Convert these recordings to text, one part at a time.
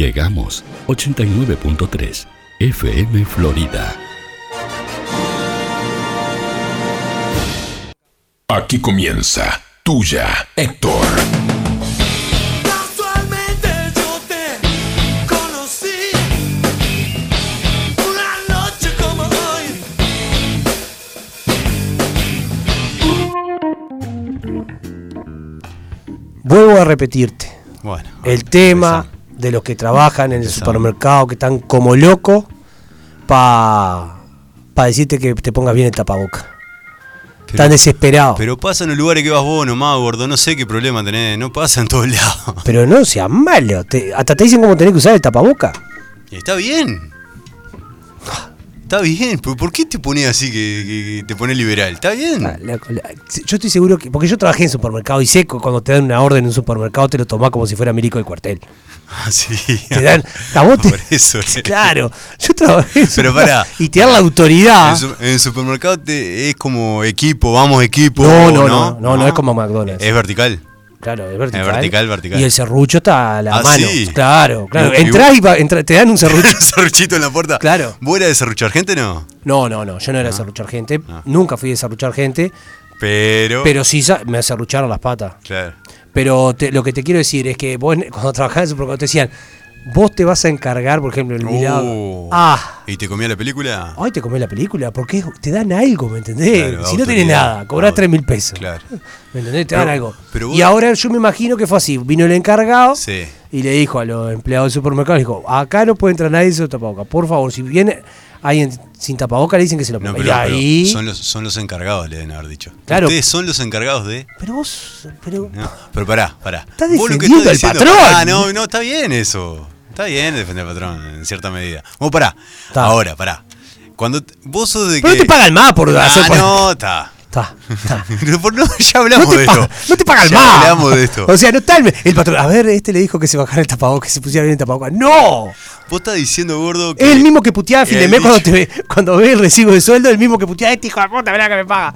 Llegamos 89.3 FM Florida. Aquí comienza Tuya, Héctor. Casualmente yo te conocí una noche como hoy. Vuelvo a repetirte. Bueno. El tema de los que trabajan en el supermercado, que están como locos, para decirte que te pongas bien el tapaboca. Están desesperados. Pero, Pero pasa en los lugares que vas vos nomás, gordo. No sé qué problema tenés. No pasa en todos lados. no seas malo. te- hasta te dicen cómo tenés que usar el tapaboca. Y está bien. Está bien. ¿Por por qué te pones así que, te pones liberal? Está bien. Ah, la- Yo estoy seguro que. Porque yo trabajé en supermercado y sé que cuando te dan una orden en un supermercado te lo tomás como si fuera milico del cuartel. Así. Te dan. a vos te- Por eso. Claro, yo trabajé en Pero pará. Y te dan la autoridad. En, el supermercado te- es como equipo, vamos equipo. No, no, ¿no? no, no, no es como McDonald's. Es vertical. Claro, es vertical. Es vertical, vertical. Y el serrucho está a la Ah, mano. sí. Claro, claro. No, Entrás y, va- entra- te dan un serrucho. Serruchito en la puerta. Claro. ¿Vos eras de serruchar gente no? No, no, no. Yo no era serruchar gente. Nunca fui de serruchar gente. Pero. Pero sí me serrucharon las patas. Claro. Pero te- lo que te quiero decir es que vos cuando trabajabas en supermercado te decían, vos te vas a encargar, por ejemplo, el. Oh. Ah. ¿Y te comía la película? Ay, te comés la película, porque te dan algo, ¿me entendés? Claro, si no tenés nada, cobrás 3 mil pesos. Claro. ¿Me entendés? Te Pero- dan algo. pero vos- y ahora yo me imagino que fue así. Vino el encargado Sí. y le dijo a los empleados del supermercado, dijo, acá no puede entrar nadie sin tapabocas. Por favor, si viene alguien sin tapabocas, le dicen que se lo No, pero, y pero ahí... son, los, son los encargados, le deben haber dicho. Claro. Ustedes son los encargados de. Pero vos... Pero... No, pero pará, pará. Estás lo que defendiendo estás al diciendo- patrón. Ah, no, no, está bien eso. Está bien defender al patrón, en cierta medida. Vos pará. Está. Ahora, pará. Cuando vos sos de Pero que. no te pagan más por Ah, hacer... no, está. Está, está. Por- no, ya hablamos no te de esto. no te pagan Ya más. hablamos de esto. O sea, no está el, patrón. A ver, este le dijo que se bajara el tapabocas, que se pusiera bien el tapabocas. ¡No! Vos estás diciendo, gordo, que. Es el mismo que puteaba a Filemé cuando, te ve, cuando ve el recibo de sueldo, el mismo que puteaba este hijo de puta, verá que me paga.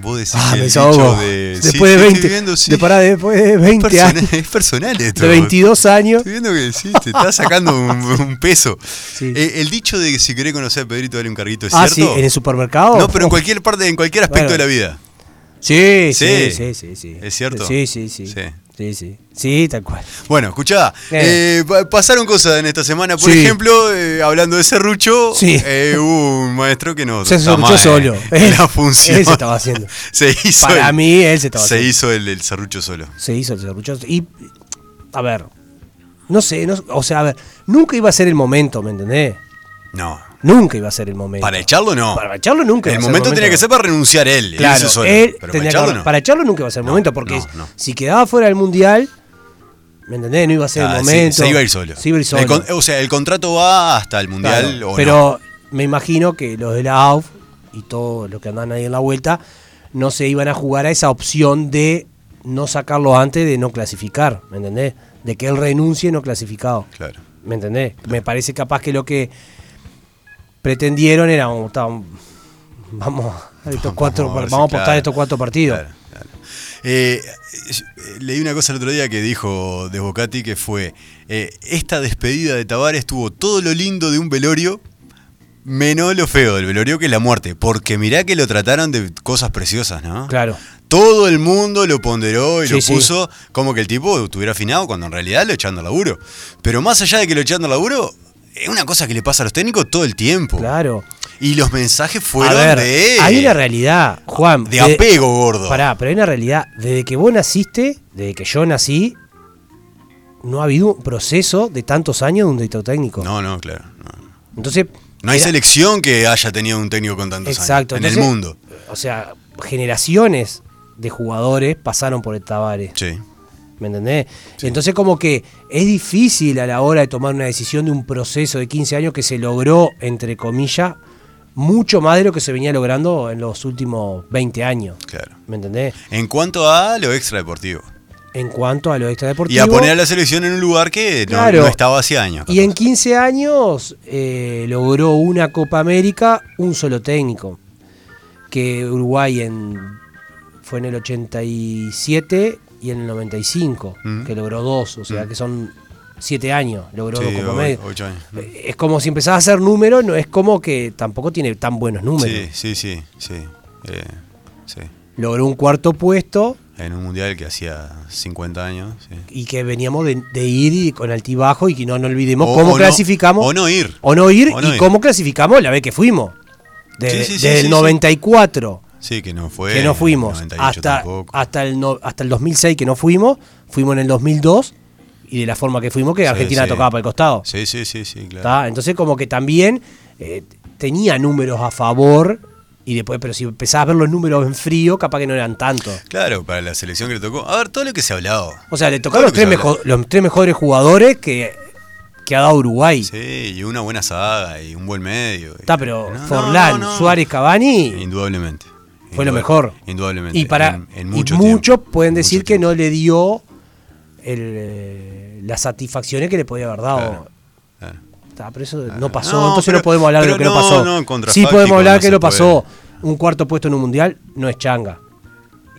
Vos decís Ah, que me el dicho de. Después sí, de sí, 20, estoy viendo, sí. de pará, después de 20 personal- años, Es personal esto. de 22 años. Estoy viendo que sí, te está sacando un, un peso. Sí. Eh, el dicho de que si querés conocer a Pedrito, dale un carguito, ¿es Ah, sí, cierto? en el supermercado. No, pero en cualquier parte, en cualquier aspecto Bueno. de la vida. Sí, Sí. sí, sí, sí. ¿Es cierto? Sí, sí, sí. Sí. Sí, sí. Sí, tal cual. Bueno, escuchá, Eh. eh, pa- pasaron cosas en esta semana. Por Sí. ejemplo, eh, hablando de serrucho, Sí. eh, hubo un maestro que no Se serruchó solo. en la función. él se estaba haciendo. Se hizo Para el- mí, él se estaba Se haciendo. hizo el, el serrucho solo. Se hizo el serrucho. Y, a ver, no sé, no- o sea, a ver, nunca iba a ser el momento, ¿me entendés? No. Nunca iba a ser el momento. Para echarlo no. Para echarlo nunca. el iba a ser momento tenía que ser para renunciar él. Claro, solo. él Pero tenía para que echarlo haber- no. para echarlo nunca iba a ser el No, momento, porque no, si quedaba fuera del mundial, ¿me entendés? No iba a ser Ah, el sí, momento. se iba a ir solo. Se iba a ir solo. El con- o sea, el contrato va hasta el mundial Claro, o pero me imagino que los de la AUF y todos los que andan ahí en la vuelta no se iban a jugar a esa opción de no sacarlo antes de no clasificar, ¿me entendés? De que él renuncie no clasificado. Claro. ¿Me entendés? Me parece capaz que lo que pretendieron era vamos, ta- vamos a estos cuatro, a vamos, ver a apostar claro, estos cuatro partidos. Claro, claro. Eh, eh, leí una cosa el otro día que dijo Desbocati que fue eh, esta despedida de Tavares tuvo todo lo lindo de un velorio menos lo feo del velorio que es la muerte porque mirá que lo trataron de cosas preciosas ¿no? Claro. todo el mundo lo ponderó y Sí, lo sí. puso como que el tipo estuviera afinado cuando en realidad lo echando al laburo pero más allá de que lo echando al laburo es una cosa que le pasa a los técnicos todo el tiempo Claro. y los mensajes A fueron ver, de hay una realidad, Juan. de apego gordo Pará, pero hay una realidad. Desde que vos naciste, desde que yo nací, no ha habido un proceso de tantos años de un director técnico. no no claro no. Entonces. No hay era- selección que haya tenido un técnico con tantos Exacto. años en el mundo. O sea, generaciones de jugadores pasaron por el Tavares. Sí. ¿Me entendés? Entonces como que es difícil a la hora de tomar una decisión de un proceso de 15 años que se logró, entre comillas, mucho más de lo que se venía logrando en los últimos 20 años. Claro. ¿Me entendés? En cuanto a lo extradeportivo. En cuanto a lo Y extradeportivo. a poner a la selección en un lugar que no, Claro. no estaba hace años. Y en 15 años eh, logró una Copa América, un solo técnico. Que Uruguay en, fue en el 87 y en el 95, Mm. que logró dos. O sea Mm. que son siete años logró Sí, dos Copa América. ocho años. Es como si empezás a hacer números, no es como que tampoco tiene tan buenos números. Sí, sí, sí, sí. Eh, sí. Logró un cuarto puesto En un mundial que hacía 50 años. sí. y que veníamos de, de ir y con altibajo y que no, no olvidemos O- cómo o no- clasificamos. o no ir. O no ir O no y ir. cómo clasificamos la vez que fuimos. Desde sí, el sí. 94 Sí, que no fue. que no fuimos 98 hasta, tampoco. hasta, el no- hasta el 2006 que no fuimos, fuimos en el 2002 y de la forma que fuimos que Sí, Argentina sí. tocaba para el costado. Sí, sí, sí, sí, claro. ¿tá? Entonces como que también eh, tenía números a favor y después, pero si empezabas a ver los números en frío, capaz que no eran tantos. Claro, para la selección que le tocó. A ver, todo lo que se ha hablado. O sea, le tocaron lo los tres, los tres mejores jugadores que, que ha dado Uruguay. Sí, y una buena saga y un buen medio. Está, pero No, no, Forlán, no, no. Suárez, Cavani Indudablemente. Fue lo mejor. Indudablemente. Y para en, en y mucho muchos pueden Mucho decir que no le dio el, eh, las satisfacciones que le podía haber dado. Claro, claro. Está, pero eso no pasó, No, entonces pero- no podemos hablar de lo que no, no, pasó. no, sí podemos hablar que lo pasó. Un cuarto puesto en un mundial no es changa.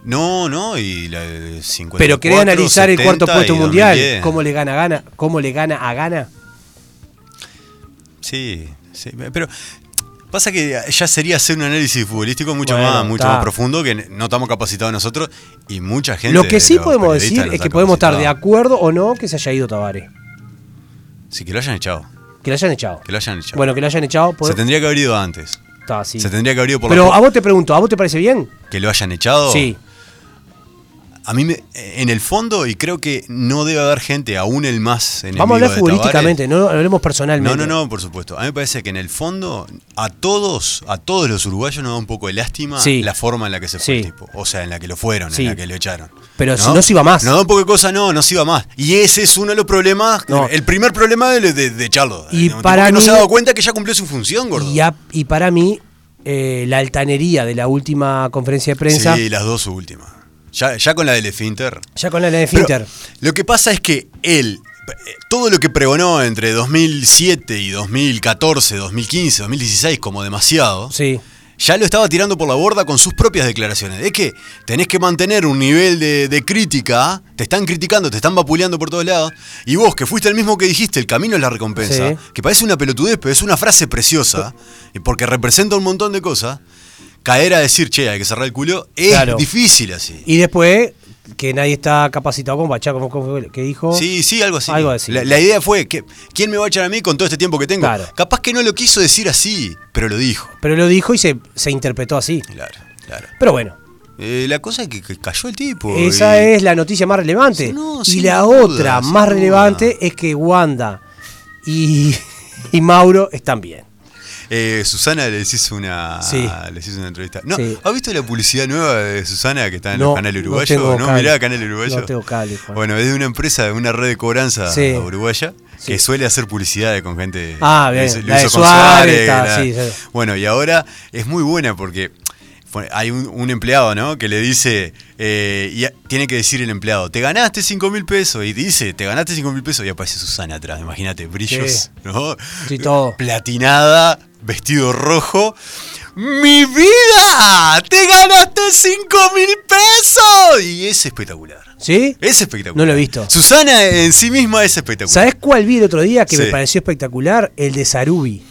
No, no, y la de 54, Pero quería analizar el cuarto 70 puesto mundial, 2010. cómo le gana a gana, cómo le gana a gana. Sí, sí, pero pasa que ya sería hacer un análisis futbolístico mucho Bueno, más mucho más profundo que no estamos capacitados nosotros y mucha gente. Lo que sí podemos decir es que podemos estar de acuerdo o no que se haya ido Tavares. Sí, que lo hayan echado. Que lo hayan echado. Que lo hayan echado. Bueno, que lo hayan echado. Se tendría que haber ido antes. Sí. Se tendría que haber ido por Pero la a vos te pregunto, ¿a vos te parece bien? que lo hayan echado. Sí. A mí, me- en el fondo, y creo que no debe haber gente, aún el más enemigo Vamos a hablar futbolísticamente, no hablemos personalmente. No, no, no, por supuesto. A mí me parece que en el fondo, a todos, a todos los uruguayos nos da un poco de lástima Sí. la forma en la que se fue Sí. el tipo. O sea, en la que lo fueron, Sí. en la que lo echaron. Pero si no se iba más. Nos da un poco de cosa, no, no se iba más. Y ese es uno de los problemas, No. el primer problema de, de, de Charlo. Y para que no mí- se ha dado cuenta que ya cumplió su función, gordo. Y, a- y para mí, eh, la altanería de la última conferencia de prensa, Sí, las dos últimas. Ya, ya con la del Finter. ya con la de Finter, Lo que pasa es que él, eh, todo lo que pregonó entre 2007 y 2014, 2015, 2016 como demasiado, sí. ya lo estaba tirando por la borda con sus propias declaraciones. Es que tenés que mantener un nivel de, de crítica, te están criticando, te están vapuleando por todos lados, y vos que fuiste el mismo que dijiste, el camino es la recompensa, Sí. que parece una pelotudez, pero es una frase preciosa, y porque representa un montón de cosas, caer a decir, che, hay que cerrar el culo, es Claro. difícil así. Y después, que nadie está capacitado como Bachá, como, que dijo. Sí, sí, algo así. Algo así. La, la idea fue que ¿quién me va a echar a mí con todo este tiempo que tengo? Claro. Capaz que no lo quiso decir así, pero lo dijo. Pero lo dijo y se, se interpretó así. Claro, claro. Pero bueno, Eh, la cosa es que, que cayó el tipo. esa y- es la noticia más relevante. Sí, no, y la duda, otra más duda. relevante es que Wanda y, y Mauro están bien. Eh, Susana les hizo una Sí. les hizo una entrevista. No, Sí. ¿has visto la publicidad nueva de Susana que está en No, los canales no uruguayos? tengo ¿No, cable. mirá canal uruguayo? No tengo. Bueno, es de una empresa, de una red de cobranza Sí. uruguaya que suele hacer publicidad con gente. Ah, bien, lo lo la de hizo con Suárez, la- sí. Bueno, y ahora es muy buena porque hay un, un empleado, ¿no? Que le dice, eh, y a- tiene que decir el empleado, te ganaste 5 mil pesos. Y dice, te ganaste 5 mil pesos. Y aparece Susana atrás, imagínate, brillos, Sí. ¿no? Sí, todo. Platinada, vestido rojo. ¡Mi vida! ¡Te ganaste 5 mil pesos! Y es espectacular. ¿Sí? Es espectacular. No lo he visto. Susana en sí misma es espectacular. ¿Sabés cuál vi el otro día que me pareció espectacular? El de Sarubi.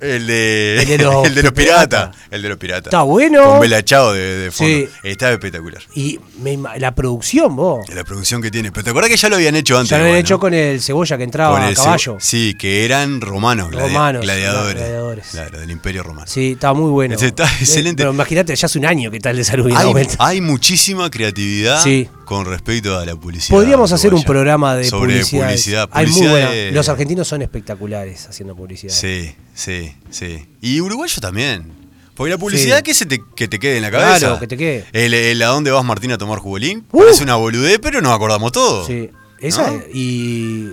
El de, El de los el de los piratas. El de los piratas. Está bueno. Con Bela Chao de, de fondo. Sí. Está espectacular. Y me la producción, vos. La producción que tiene. Pero te acordás que ya lo habían hecho antes. Ya lo habían igual, hecho ¿no? con el cebolla que entraba Con a el caballo. Sí, que eran romanos, Romanos, gladiadores. gladiadores. Claro, del Imperio Romano. Sí, estaba muy bueno. Está Eh, excelente. Pero imagínate, ya hace un año que está el de dando Hay, hay muchísima creatividad Sí. Con respecto a la publicidad. Podríamos hacer un programa de Sobre publicidad. publicidad. Hay muy Publicidad buena- de- Los argentinos son espectaculares haciendo publicidad. Sí, sí, sí. Y uruguayo también. Porque la publicidad Sí. que se te, que te quede en la cabeza. Claro, que te quede. El, el a dónde vas Martín a tomar jugolín. Uh. Parece una boludez, pero nos acordamos todos. Sí. Esa ¿No? y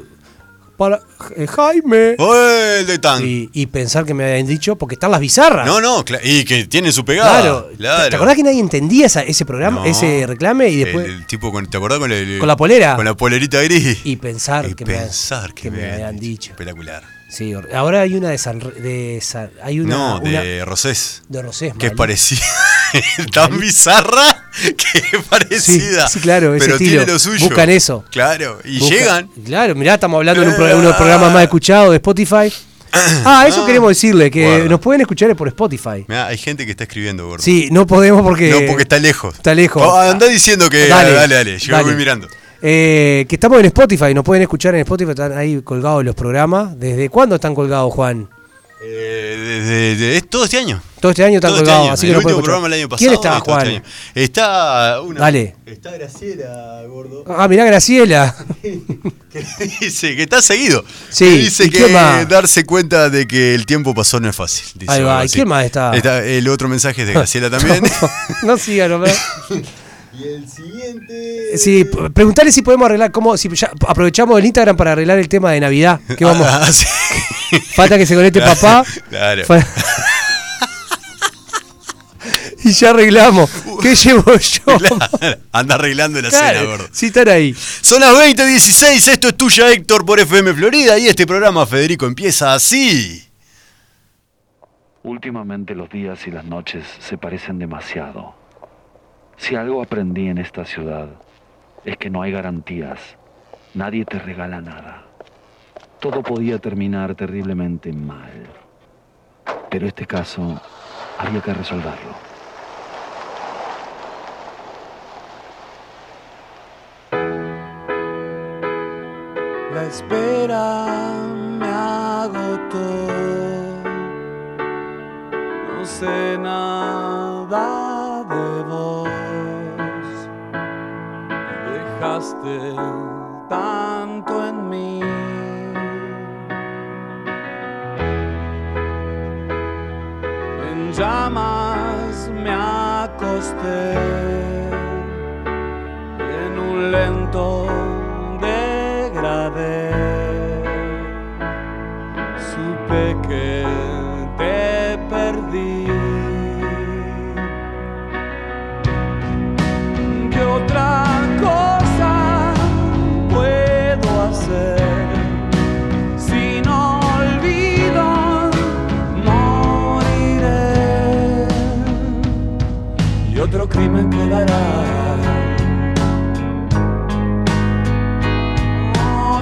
para eh, Jaime. ¡Oh, el de Tan! Y, y pensar que me habían dicho, porque están las bizarras. No, no, y que tiene su pegada. Claro. ¿Te- claro. ¿Te acordás que nadie entendía esa- ese programa, No. ese reclame? Y después. El, el tipo con, ¿te acordás con, el- Con la polera. Con la polerita gris. Y pensar Y que me- pensar que, que me habían dicho. Espectacular. Sí, hor- ahora hay una de San. De San- hay una, no, una de Rosés. de Rosés. Que es parecida. tan bizarra que es parecida. Sí, sí, claro, ese pero estilo. tiene lo suyo. Buscan eso. Claro, y Busca- llegan. Claro, mirá, estamos hablando en un uno de los programas más escuchados de Spotify. Ah, eso Ah. queremos decirle, que Guarda. nos pueden escuchar por Spotify. Mirá, hay gente que está escribiendo, gordo. Sí, no podemos porque. No, porque está lejos. Está lejos. Oh, andá diciendo que. Dale, Dale, dale, Yo dale. voy mirando. Eh, que estamos en Spotify, nos pueden escuchar en Spotify, están ahí colgados los programas. ¿Desde cuándo están colgados, Juan? Eh, desde, de- es todo este año. Todo este año están Todo este año. así el que no último escuchar. programa el año pasado. ¿Quién está, Juan? este año. Está una. Dale. Está Graciela, gordo. Ah, mirá, Graciela. que dice que está seguido. Sí, Que dice ¿y que más? darse cuenta de que el tiempo pasó no es fácil. dice Ahí va, ¿y quién más está? El otro mensaje es de Graciela también. no sigan, ¿no? y el siguiente. Sí, p- preguntale si podemos arreglar, cómo, si ya aprovechamos el Instagram para arreglar el tema de Navidad. ¿Qué vamos? Ah, sí. Falta que se conecte papá. Claro. Y ya arreglamos. ¿Qué llevo yo? Claro, Anda arreglando la Claro, cena, gordo. sí, están ahí. Son las 20.16, esto es tuya Héctor por FM Florida y este programa Federico empieza así. Últimamente los días y las noches se parecen demasiado. Si algo aprendí en esta ciudad es que no hay garantías. Nadie te regala nada. Todo podía terminar terriblemente mal. Pero este caso había que resolverlo. La espera me agotó. No sé nada de vos. Dejaste tanto en mí. En llamas me acosté en un lento que te perdí. ¿Qué otra cosa puedo hacer? Otro crimen quedará.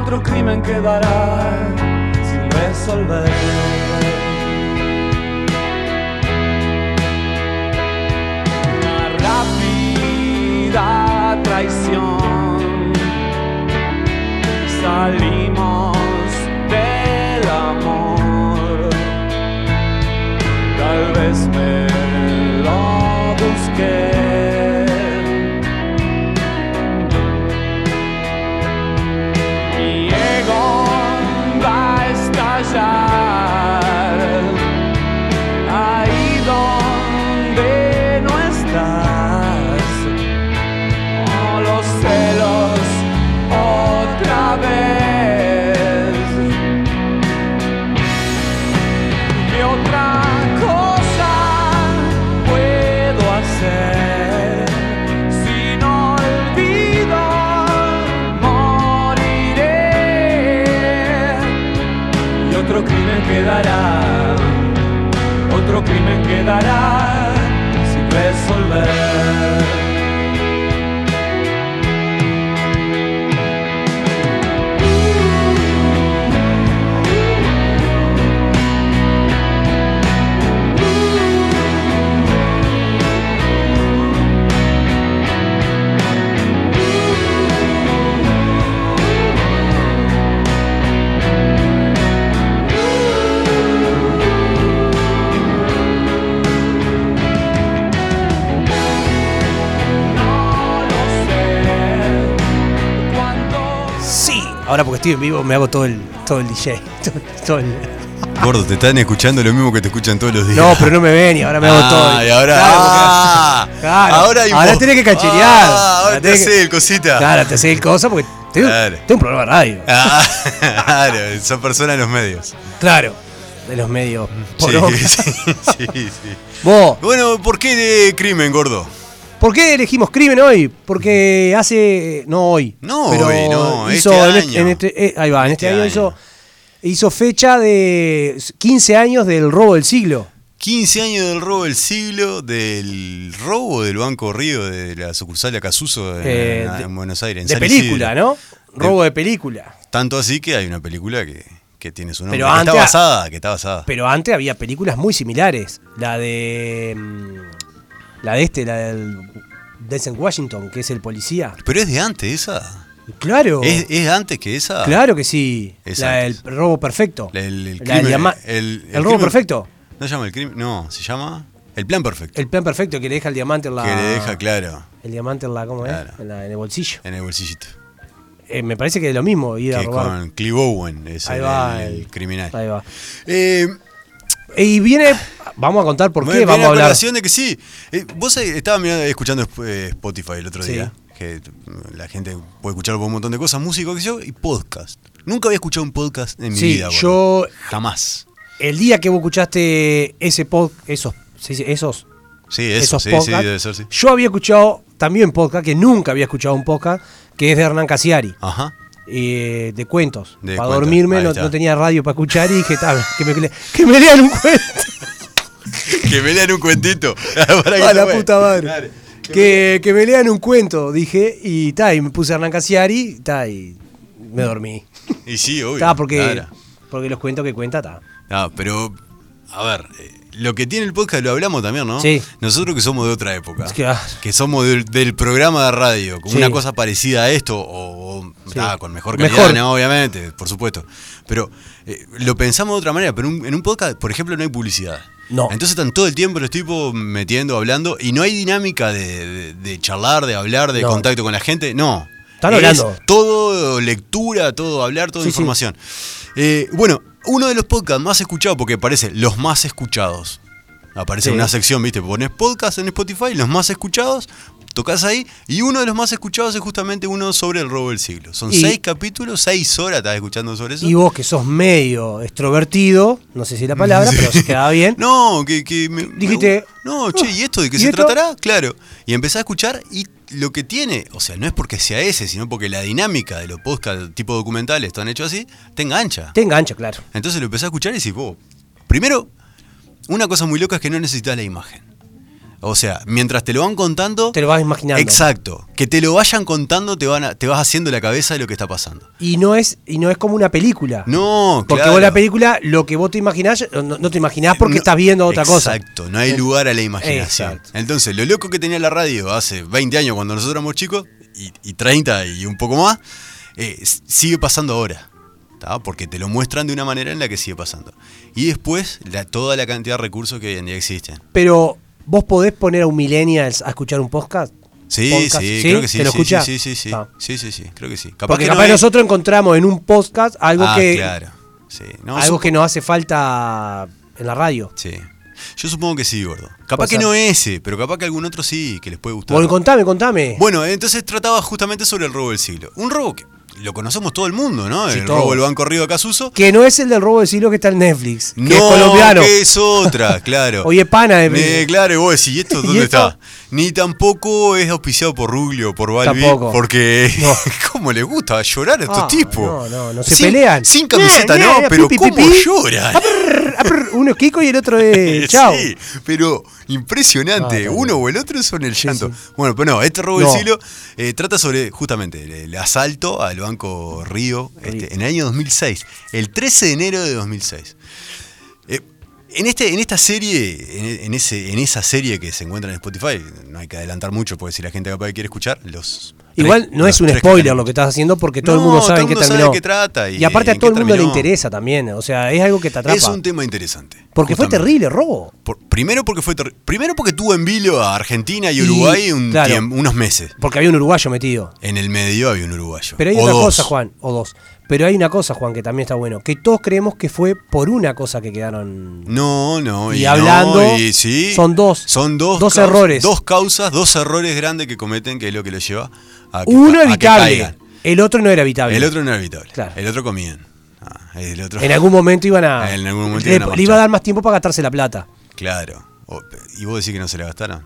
otro crimen quedará sin resolver. Salimos del amor. Tal vez me estoy en vivo me hago todo el, todo el DJ. todo- todo el- Gordo, te están escuchando lo mismo que te escuchan todos los días. No, pero no me ven y ahora me hago Ah, todo. y ahora. Claro, ah, claro. ahora, ahora tenés que cacherear. Ah, ahora te que- hace el cosita. Claro, te hace el cosa porque tengo, Claro. tengo un programa de radio. Ah, claro, son personas en los medios. Claro, de los medios. Sí, sí, sí, sí. Vos, Bueno, ¿por qué de crimen, gordo? ¿Por qué elegimos crimen hoy? Porque hace. No hoy. No pero hoy, no, hizo este en este- año. en este- eh, ahí va, en este, Este año, año. hizo, hizo fecha de 15 años del robo del siglo. 15 años del robo del siglo, del robo del Banco Río, de la sucursal de Acasuso en, Eh, en Buenos Aires. en De San película, Isidro. ¿no? Robo de película. Tanto así que hay una película que, que tiene su nombre. Pero que antes- está basada, que está basada. Pero antes había películas muy similares. La de. La de este, la del. Denzel Washington, que es el policía. Pero es de antes esa. Claro. ¿Es, es antes que esa? Claro que sí. Es la del robo perfecto. La- El, el La crimen- diama- el- el robo crimen- perfecto. No se llama el crimen, no, se llama el plan perfecto. El plan perfecto que le deja el diamante en la. Que le deja claro El diamante en la. ¿Cómo Claro. es? En, la- en el bolsillo. en el bolsillito. Eh, me parece que es lo mismo, ir a Que robar. con Clive Owen es Ahí el, va, el- criminal. Ahí va. Eh, Y viene. Vamos a contar por qué vamos a hablar. de que sí. Eh, vos eh, estabas mirando, escuchando eh, Spotify el otro Sí. día. Que mm, la gente puede escuchar por un montón de cosas, música, que yo, y podcast. Nunca había escuchado un podcast en mi Sí, vida. yo-. Jamás. El día que vos escuchaste ese pod, esos, ¿se dice esos, Sí, eso, esos sí, sí, podcasts, debe ser, sí. yo había escuchado también podcast, que nunca había escuchado un podcast, que es de Hernán Casiari, Ajá. Eh, de cuentos. De para cuentos, dormirme no, tenía radio para escuchar y dije, "Ta, que, me, que me lean un cuento. que me lean un cuentito. Para que A la puta madre. Dale. Que, que me lean un cuento, dije, y, ta, y me puse Hernán Casiari ta, y me dormí. Y sí, obvio. Ta, porque, claro. porque los cuentos que cuenta, está. Ah, pero, a ver, eh, lo que tiene el podcast lo hablamos también, ¿no? Sí. Nosotros que somos de otra época. Es que, ah. que somos del, del programa de radio, Sí. una cosa parecida a esto, o, o, Sí. ah, con mejor calidad, Mejor. no, obviamente, por supuesto. Pero eh, lo pensamos de otra manera, pero un- en un podcast, por ejemplo, no hay publicidad. No. Entonces están todo el tiempo los tipos metiendo, hablando, y no hay dinámica de, de- de charlar, de hablar, de No. contacto con la gente, no. Están Es hablando. Todo lectura, todo hablar, toda sí. información. Eh, bueno, uno de los podcasts más escuchados, porque aparece los más escuchados. Aparece Sí. una sección, viste, pones podcast en Spotify, los más escuchados, tocas ahí, y uno de los más escuchados es justamente uno sobre el robo del siglo. Son Y- seis capítulos, seis horas estás escuchando sobre eso. Y vos que sos medio extrovertido, no sé si la palabra, pero se quedaba bien. No, que, que me- me- Dijiste, no, che, ¿y esto de qué ¿y se esto? tratará? Claro. Y empecé a escuchar y lo que tiene, o sea, no es porque sea ese, sino porque la dinámica de los podcasts tipo documentales están hechos así, te engancha. Te engancha, claro. Entonces lo empecé a escuchar y decís, vos, primero, una cosa muy loca es que no necesitas la imagen. O sea, mientras te lo van contando... Te lo vas imaginando. Exacto. Que te lo vayan contando, te, van a- te vas haciendo la cabeza de lo que está pasando. Y no es, y no es como una película. No, Porque claro. vos la película, lo que vos te imaginás, no, no te imaginás porque No, estás viendo otra cosa. Exacto, no hay lugar a la imaginación. Exacto. Entonces, lo loco que tenía la radio hace 20 años cuando nosotros éramos chicos, y, y 30 y un poco más, eh, sigue pasando ahora. ¿tá? Porque te lo muestran de una manera en la que sigue pasando. Y después, la- toda la cantidad de recursos que hoy en día existen. Pero, ¿vos podés poner a un millennials a escuchar un podcast? Sí, Podcast, sí, creo que sí. ¿Te lo sí, sí, sí, sí, Ah. sí, sí, sí, creo que sí. Capaz Porque que capaz no es- nosotros encontramos en un podcast algo Ah, que claro. Sí. No, algo que nos hace falta en la radio. Sí. Yo supongo que sí, gordo. Capaz que no ese, pero capaz que algún otro sí, que les puede gustar. Bueno, contame, contame. Bueno, entonces trataba justamente sobre el robo del siglo. Un robo que lo conocemos todo el mundo, ¿no? Sí, el robo del Banco Río de Casuso. que no es el del robo del siglo que está en Netflix, que no, es colombiano. que es otra, claro. Oye, pana de- Me- claro, y vos decís, ¿y esto ¿Y dónde esto? está? Ni tampoco es auspiciado por Ruglio, por Balbi, Tampoco. porque No. ¿cómo les gusta llorar a estos Ah, tipos? no, no, no se Sin- pelean. Sin camiseta, no, pero ¿cómo lloran? Uno es Kiko y el otro es Chao. Sí, pero impresionante. No, Uno o el otro son el Sí, llanto. sí. Bueno, pero no, este robo del siglo eh, trata sobre justamente el, el asalto al Banco Río este, en el año 2006, el 13 de enero de 2006. En, este, en esta serie, en, en ese, en esa serie que se encuentra en Spotify, no hay que adelantar mucho porque si la gente capaz que quiere escuchar, los. Igual no los es un spoiler lo que estás haciendo porque todo el mundo sabe todo en el qué mundo sabe qué trata y aparte a todo el mundo le interesa también. O sea, es algo que te atrapa. Es un tema interesante. porque fue terrible, robo. Por- primero porque fue primero porque tuvo en vilo a Argentina y Y, Uruguay un claro. tiemp- unos meses. Porque había un uruguayo metido. En el medio había un uruguayo. Pero hay O otra dos. cosa, Juan, o dos. Pero hay una cosa, Juan, que también está bueno. Que todos creemos que fue por una cosa que quedaron. No, no. Y hablando, y sí, son dos. Son dos. Dos errores. Dos causas, dos errores grandes que cometen, que es lo que los lleva a que, Uno a evitable. El otro no era evitable. El otro no era evitable. Claro. El otro comían. Ah, el otro. En algún momento iban a. En algún momento le, iban a le iba a dar más tiempo para gastarse la plata. Claro. ¿Y vos decís que no se la gastaron?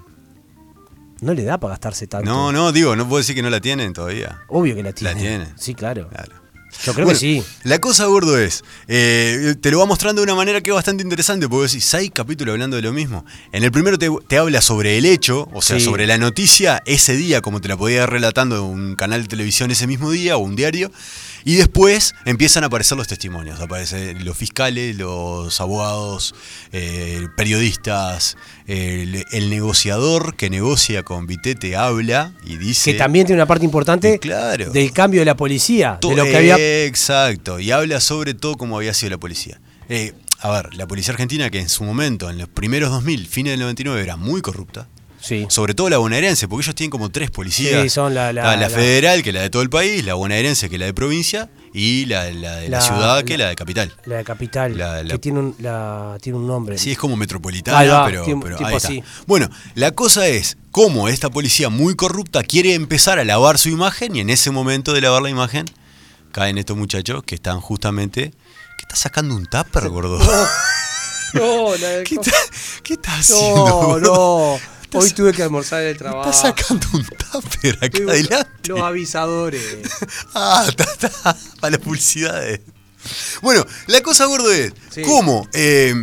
No le da para gastarse tanto. No, no, digo, no puedo decir que no la tienen todavía. Obvio que la tiene. La tiene. Sí, claro. Claro. Yo creo Bueno, que sí. La cosa, gordo, es. eh, te lo va mostrando de una manera que es bastante interesante, porque decís, ¿seis capítulos hablando de lo mismo? En el primero te, te habla sobre el hecho, o sea, Sí. sobre la noticia ese día, como te la podía ir relatando en un canal de televisión ese mismo día o un diario. Y después empiezan a aparecer los testimonios. Aparecen los fiscales, los abogados, eh, periodistas, el, el negociador que negocia con Vitete habla y dice. Que también tiene una parte importante claro. del cambio de la policía. To- De lo que había. Exacto, y habla sobre todo cómo había sido la policía. Eh, a ver, la policía argentina que en su momento, en los primeros 2000, fines del 99, era muy corrupta. Sí. Sobre todo la bonaerense, porque ellos tienen como tres policías. Sí, son la- la- Ah, la- federal, que es la de todo el país, la bonaerense, que es la de provincia, y la, la de la, La- ciudad, que es la- la de capital. La de Capital. La- la- Que tiene un, la, tiene un nombre. Sí, es como metropolitana, va, pero, tipo- pero tipo ahí está. así. Bueno, la cosa es cómo esta policía muy corrupta quiere empezar a lavar su imagen y en ese momento de lavar la imagen caen estos muchachos que están justamente... ¿Qué está sacando un tupper, gordo? No, la de- ¿Qué, está, qué estás haciendo, no, gordo? no. Hoy tuve que almorzar en el trabajo. Estás sacando un tupper acá Tengo adelante. Los avisadores. Ah, está, está, para las publicidades. Bueno, la cosa, gordo, es Sí. cómo, eh,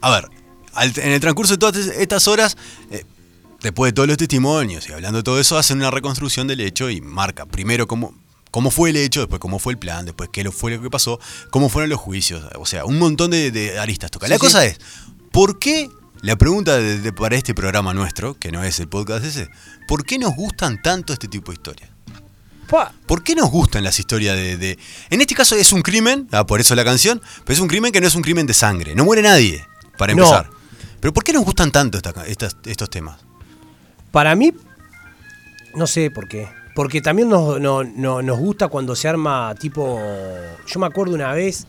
a ver, al- en el transcurso de todas estas horas, eh, después de todos los testimonios y hablando de todo eso, hacen una reconstrucción del hecho y marca primero cómo, cómo fue el hecho, después cómo fue el plan, después qué lo fue lo que pasó, cómo fueron los juicios, o sea, un montón de, de aristas toca. la Sí, cosa es, ¿por qué? La pregunta de- de- para este programa nuestro, que no es el podcast ese, ¿por qué nos gustan tanto este tipo de historias? ¿Por qué nos gustan las historias de, de- En este caso es un crimen, ah, por eso la canción, pero es un crimen que no es un crimen de sangre. No muere nadie, para No. empezar. Pero ¿por qué nos gustan tanto esta- estas- estos temas? Para mí, no sé por qué. Porque también nos, no- no- nos gusta cuando se arma tipo. Yo me acuerdo una vez,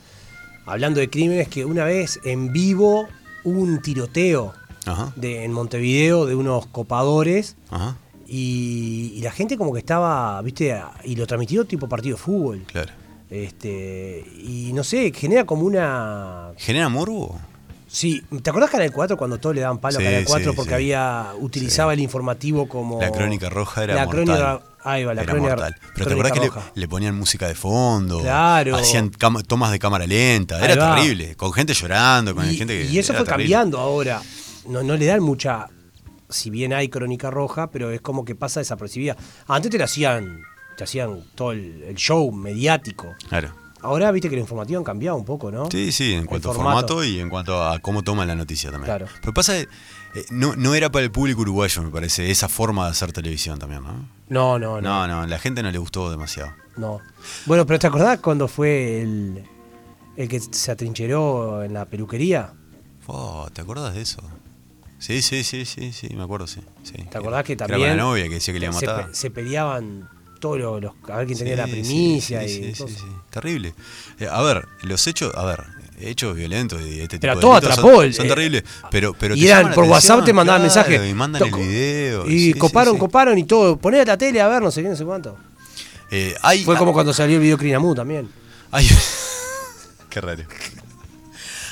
hablando de crímenes, que una vez en vivo hubo un tiroteo Ajá, de, en Montevideo de unos copadores. ajá, Y, y la gente como que estaba, viste, y lo transmitió tipo partido de fútbol. claro. Este, y no sé, genera como una... ¿Genera morbo? Sí, ¿te acordás Canal 4 cuando todos le daban palo Sí, a Canal 4 sí, porque sí. había utilizaba el informativo como... La crónica roja era la mortal. Crónica, ahí va, la era mortal. Pero te acordás que le, ponían música de fondo, Claro. hacían tomas de cámara lenta, Ahí era va. terrible, con gente llorando, con y, gente que y eso fue terrible. cambiando ahora. No, no le dan mucha. Si bien hay crónica roja, pero es como que pasa desapercibida. Antes te lo hacían. Te hacían todo el, el show mediático. Claro. Ahora viste que la informativa han cambiado un poco, ¿no? Sí, sí, en El cuanto a formato y en cuanto a cómo toman la noticia también. Claro. Pero pasa, eh, no, no era para el público uruguayo, me parece, esa forma de hacer televisión también, ¿no? No, no, no. No, no, la gente no le gustó demasiado. no. Bueno, pero ¿te acordás cuando fue el, el que se atrincheró en la peluquería? Oh, ¿Te acordás de eso? Sí, sí, sí, sí, sí, me acuerdo, sí. sí. ¿Te acordás que Era también con la novia que decía que le iba a matar. se peleaban todos los, los- a ver quién tenía Sí, la primicia sí, y sí, sí. Terrible. Eh, a ver, los hechos, a ver, hechos violentos y este Pero tipo de atrapó son, son eh, terribles. Pero, pero y eran por WhatsApp atención, te mandaban claro, mensajes. Y mandan el video. Y sí, coparon, sí. coparon y todo. Poné la tele a ver, no sé qué, no sé cuánto. Eh, hay, Fue como cuando salió el video Crinamu también. Hay... Qué raro.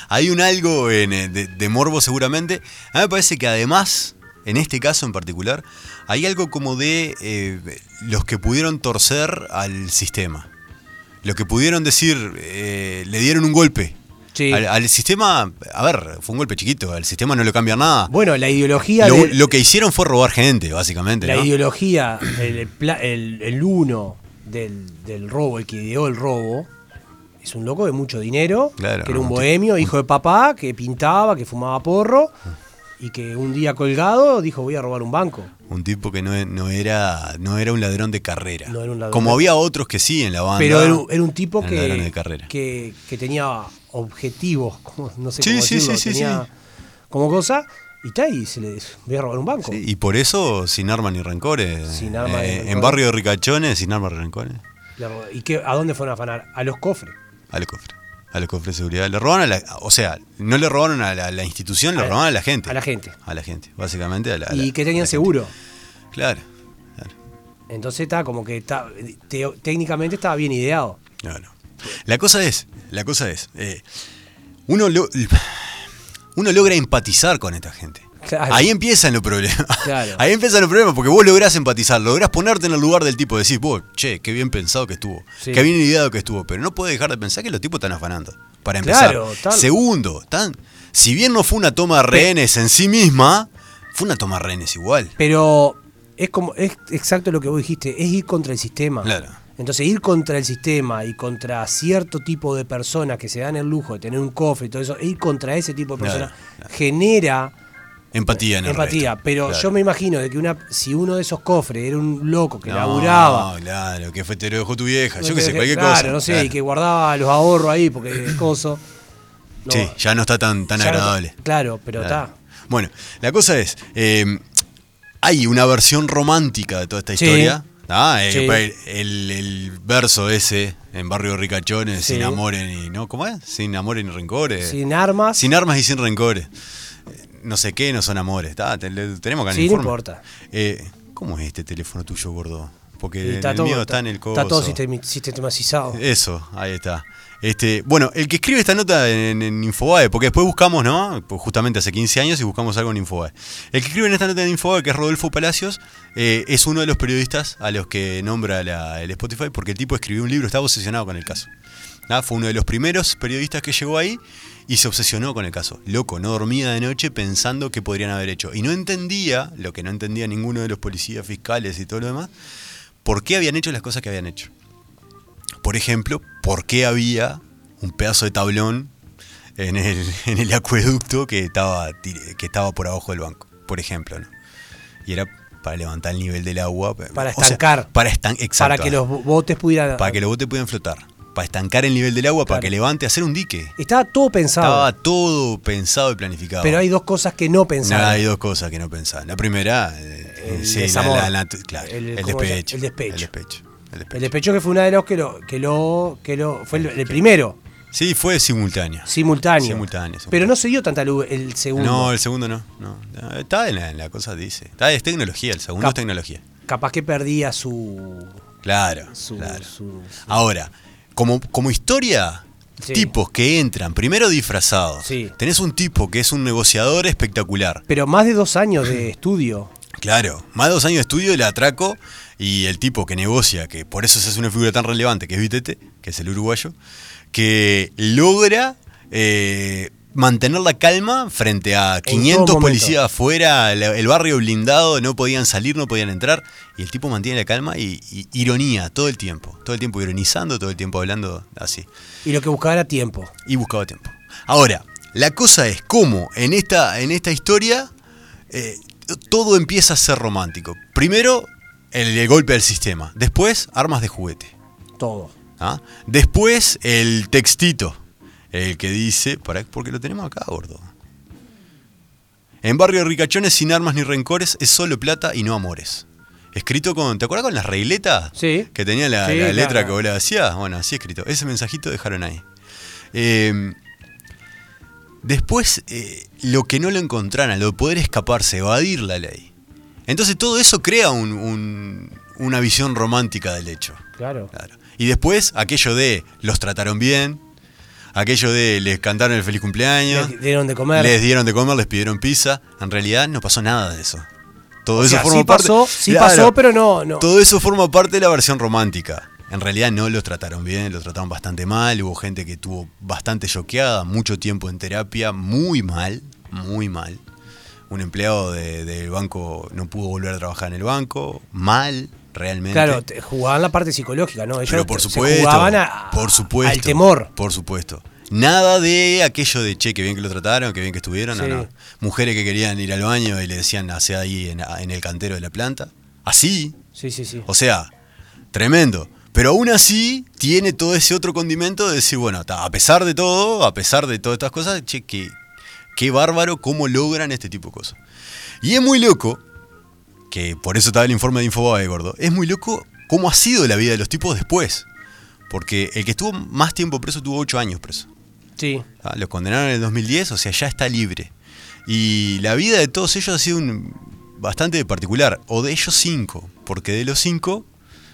Hay un algo en, eh, de, de morbo seguramente. A mí me parece que además, en este caso en particular, hay algo como de eh, los que pudieron torcer al sistema. Los que pudieron decir, eh, le dieron un golpe. Sí. Al, al sistema, a ver, fue un golpe chiquito, al sistema no lo cambia nada. Bueno, la ideología Lo, que hicieron fue robar gente, básicamente. la ¿no? ideología, el, el uno del, del robo, el que ideó el robo, es un loco de mucho dinero, Claro, que era un bohemio, hijo de papá, que pintaba, que fumaba porro, y que un día colgado dijo voy a robar un banco. Un tipo que no, no era, no era un ladrón de carrera. No era un ladrón Como de- había otros que sí en la banda. Pero era, un- era un tipo que, que tenía objetivos, como- no sé Sí, cómo sí, decirlo, sí, sí, tenía sí. como cosa, y está, y se le voy a robar un banco. Sí, y por eso, sin armas ni rencores. Sin armas ni Eh, rencores. En barrio de ricachones, sin armas ni rencores. ¿Y qué, a dónde fueron a afanar? A los cofres. A los cofres. A los cofres de seguridad. Le robaron a la. O sea, no le robaron a la, la institución, le robaron a la gente. a la gente. A la gente, básicamente. A la, y la- que a la tenían gente. seguro. Claro. claro. Entonces está como que está, teo- técnicamente estaba bien ideado. No, no. La cosa es, la cosa es, eh, uno, lo- uno logra empatizar con esta gente. Claro. Ahí empiezan los problemas. Claro. Ahí empiezan los problemas porque vos lográs empatizar, lográs ponerte en el lugar del tipo, decís, vos, che, qué bien pensado que estuvo, Sí. qué bien ideado que estuvo, pero no podés dejar de pensar que los tipos están afanando. Para empezar. Claro, tal- Segundo, están, si bien no fue una toma de rehenes en sí misma, fue una toma de rehenes igual. Pero es como es exacto lo que vos dijiste, es ir contra el sistema. Claro. Entonces ir contra el sistema y contra cierto tipo de personas que se dan el lujo de tener un cofre y todo eso, ir contra ese tipo de Claro, personas genera Empatía en el empatía. resto. Pero Claro. yo me imagino de que una si uno de esos cofres era un loco que No, laburaba. claro, que fue te lo dejó tu vieja, yo qué sé, cualquier claro, cosa. no sé, Claro. y que guardaba los ahorros ahí porque es coso. No, Sí, ya no está tan, tan no- agradable. claro, pero Claro. está. Bueno, la cosa es, eh, hay una versión romántica de toda esta Sí. historia. Ah, Sí. el, el- el verso ese en Barrio Ricachones, Sí. sin amores ni. ¿no? ¿Cómo es? Sin amores ni rencores. Sin armas. Sin armas y sin rencores. Eh, No sé qué, no son amores. Está, te- le- tenemos que Sí, no importa. Eh, ¿Cómo es este teléfono tuyo, gordo? Porque el, todo, mío está en el coso. está todo sistematizado. Eso, ahí está. Este, bueno, el que escribe esta nota en, Infobae, porque después buscamos, ¿no? Pues justamente hace 15 años y buscamos algo en Infobae. El que escribe en esta nota en Infobae, que es Rodolfo Palacios, eh, es uno de los periodistas a los que nombra el Spotify, porque el tipo escribió un libro, estaba obsesionado con el caso. Fue uno de los primeros periodistas que llegó ahí y se obsesionó con el caso. Loco, no dormía de noche pensando qué podrían haber hecho. Y no entendía, lo que no entendía ninguno de los policías fiscales y todo lo demás, por qué habían hecho las cosas que habían hecho. Por ejemplo, por qué había un pedazo de tablón en el, en el acueducto que estaba, que estaba por abajo del banco, por ejemplo. ¿no? Y era para levantar el nivel del agua. Para o sea, estancar. para, estan exacto, para que los botes pudieran. para que los botes puedan flotar. Para estancar el nivel del agua, para que levante, hacer un dique. Estaba todo pensado. Estaba todo pensado y planificado. pero hay dos cosas que no pensaban. No, hay dos cosas que no pensaban. La primera, eh, El sí, la- desamor. la- la- claro, El- despecho, El despecho. El despecho. El despecho. El despecho que fue una de los que lo. Que lo, que lo fue el, el primero, Sí, fue simultáneo. simultáneo. Simultáneo. Pero no se dio tanta luz el segundo. No, el segundo no. no. Está en la, en la cosa, dice. Está, es tecnología, el segundo Cap- es tecnología. Capaz que perdía su. Claro, su, claro. su- Ahora, como, como historia, Sí. tipos que entran, primero disfrazados. Sí. Tenés un tipo que es un negociador espectacular. Pero más de dos años de estudio. Claro, más de dos años de estudio, el atraco y el tipo que negocia, que por eso se hace una figura tan relevante, que es Vitete, que es el uruguayo, que logra eh, mantener la calma frente a todo 500 momento. policías afuera, el, el barrio blindado, no podían salir, no podían entrar, y el tipo mantiene la calma y, y ironía todo el tiempo, todo el tiempo ironizando, todo el tiempo hablando así Y lo que buscaba era tiempo. y buscaba tiempo. Ahora, la cosa es cómo en esta, en esta historia eh, todo empieza a ser romántico. Primero, el, el golpe al sistema. Después, armas de juguete. Todo. ¿ah? Después, el textito. El que dice, para, porque lo tenemos acá, gordo. En Barrio Ricachones, sin armas ni rencores, es solo plata y no amores. Escrito con, ¿te acuerdas con las regletas? Sí. Que tenía la, Sí, la claro. letra que vos le hacías. Bueno, así escrito. Ese mensajito dejaron ahí. Eh, después, eh, lo que no lo encontraran, lo de poder escaparse, evadir la ley. Entonces todo eso crea un- un- una visión romántica del hecho. Claro. Claro. Y después, aquello de los trataron bien, aquello de les cantaron el feliz cumpleaños, Les dieron de comer. les dieron de comer, les pidieron pizza. En realidad no pasó nada de eso. Todo O eso sea, forma sí parte. pasó, sí Claro. pasó, pero no, no. Todo eso forma parte de la versión romántica. En realidad no los trataron bien, los trataron bastante mal. Hubo gente que estuvo bastante choqueada, mucho tiempo en terapia, muy mal, muy mal. Un empleado de- del banco no pudo volver a trabajar en el banco, mal, realmente. Claro, jugaban la parte psicológica, ¿no? Ellos Pero por se supuesto, jugaban a- por supuesto, al temor. Por supuesto. Nada de aquello de, che, que bien que lo trataron, que bien que estuvieron. No, Sí. no. Mujeres que querían ir al baño y le decían, hace ahí en, en el cantero de la planta. Así. Sí, sí, sí. O sea, tremendo. Pero aún así tiene todo ese otro condimento de decir, bueno, ta, a pesar de todo, a pesar de todas estas cosas, che, que, qué bárbaro cómo logran este tipo de cosas. Y es muy loco, que por eso estaba el informe de Infobae, gordo, es muy loco cómo ha sido la vida de los tipos después. Porque el que estuvo más tiempo preso tuvo 8 años preso. Sí. Ah, Los condenaron en el 2010, o sea, ya está libre. Y la vida de todos ellos ha sido un- bastante particular, o de ellos cinco, porque de los cinco,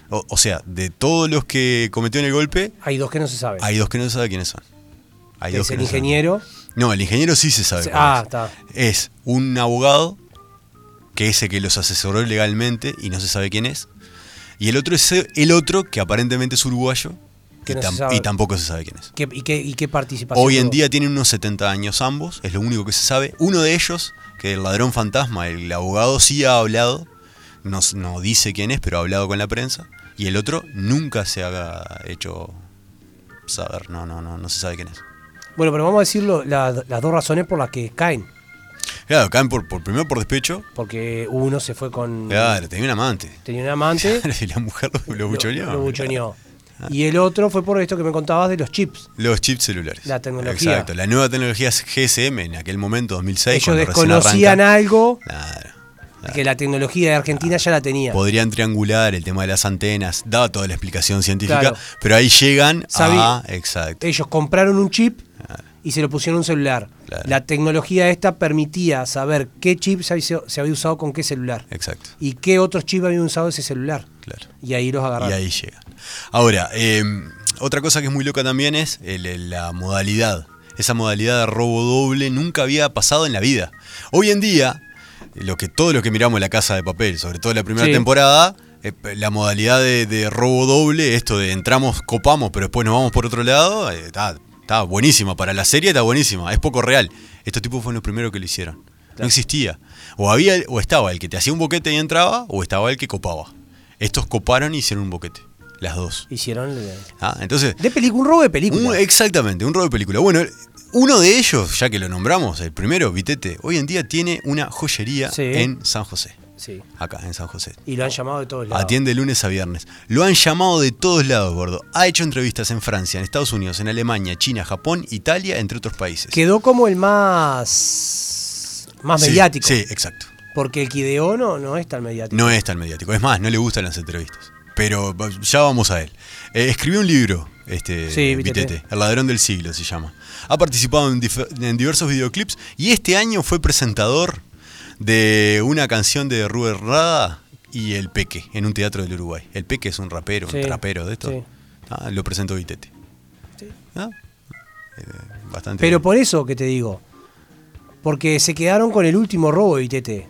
o, o sea, de todos los que cometió en el golpe, Hay dos que no se saben. hay dos que no se sabe quiénes son. Hay que dos es que el no saben. ingeniero. No, el ingeniero sí se sabe. Se- cuál ah, es. está. Es un abogado que es el que los asesoró legalmente y no se sabe quién es. Y el otro es el otro que aparentemente es uruguayo Que y, no se tam- sabe. y tampoco se sabe quién es. ¿Qué- y, qué, ¿Y qué participación? Hoy en día tienen unos 70 años ambos, es lo único que se sabe. Uno de ellos, que el ladrón fantasma, el abogado sí ha hablado, no, no dice quién es, pero ha hablado con la prensa. Y el otro nunca se ha hecho saber, no, no, no, no se sabe quién es. Bueno, pero vamos a decir lo- la- las dos razones por las que caen. Claro, caen por, por primero por despecho. Porque uno se fue con. Claro, tenía un amante. Tenía un amante. y la mujer lo, lo buchoneó. Lo, buchoneó. Y el otro fue por esto que me contabas de los chips. Los chips celulares. La tecnología. Exacto. La nueva tecnología es GSM en aquel momento, 2006. Ellos desconocían algo Claro. que la tecnología de Argentina ya la tenía. Podrían triangular el tema de las antenas, daba toda la explicación científica, Claro. pero ahí llegan a. Exacto. Ellos compraron un chip y se lo pusieron en un celular. Claro. La tecnología esta permitía saber qué chip se había, se había usado con qué celular. Exacto. Y qué otros chips habían usado ese celular. Claro. Y ahí los Y agarraron. ahí llegan. Ahora, eh, otra cosa que es muy loca también es el- la modalidad. Esa modalidad de robo doble nunca había pasado en la vida. Hoy en día, lo que todo lo que miramos La Casa de Papel, sobre todo la primera Sí. temporada, eh, la modalidad de, de robo doble, esto de entramos, copamos, pero después nos vamos por otro lado, eh, está, está buenísima. Para la serie está buenísima. Es poco real. Estos tipos fueron los primeros que lo hicieron. No existía. O había o estaba el que te hacía un boquete y entraba, o estaba el que copaba. Estos coparon y hicieron un boquete. Las dos. Hicieron. Ah, entonces, De película, un robo de película. un- exactamente, un robo de película. Bueno, uno de ellos, ya que lo nombramos, el primero, Vitete, hoy en día tiene una joyería Sí. en San José. Sí. Acá, en San José. Y lo han llamado de todos lados. Atiende lunes a viernes. Lo han llamado de todos lados, gordo. Ha hecho entrevistas en Francia, en Estados Unidos, en Alemania, China, Japón, Italia, entre otros países. Quedó como el más. más Sí, mediático. Sí, exacto. Porque el Kideo no, no es tan mediático. No es tan mediático. Es más, no le gustan las entrevistas. Pero ya vamos a él. Eh, escribió un libro, este Sí, Vitete. Vitete, El ladrón del siglo se llama. Ha participado en diversos videoclips y este año fue presentador de una canción de Rubén Rada y El Peque en un teatro del Uruguay. El Peque es un rapero, Sí, un trapero de esto. sí. Ah, lo presentó Vitete. Ah, eh, bastante. Pero por eso que te digo. Porque se quedaron con el último robo de Vitete.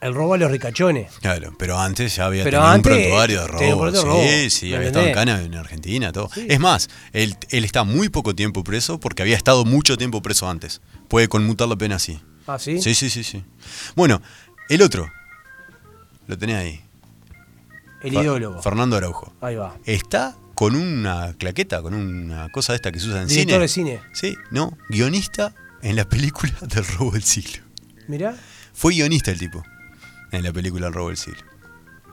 El robo a los ricachones. Claro, pero antes ya había Pero tenido antes, un prontuario de robo. Sí, robo, sí, ¿me había estado en? Cana, en Argentina, todo. Sí. Es más, él, él está muy poco tiempo preso porque había estado mucho tiempo preso antes. Puede conmutar la pena así. Ah, sí. Sí, sí, sí, sí. Bueno, el otro, lo tenés ahí. El ideólogo. Fernando Araujo. Ahí va. Está con una claqueta, con una cosa de esta que se usa en Director cine. de cine. Sí, no, guionista en la película del robo del siglo. Mirá. Fue guionista el tipo en la película El robo del siglo.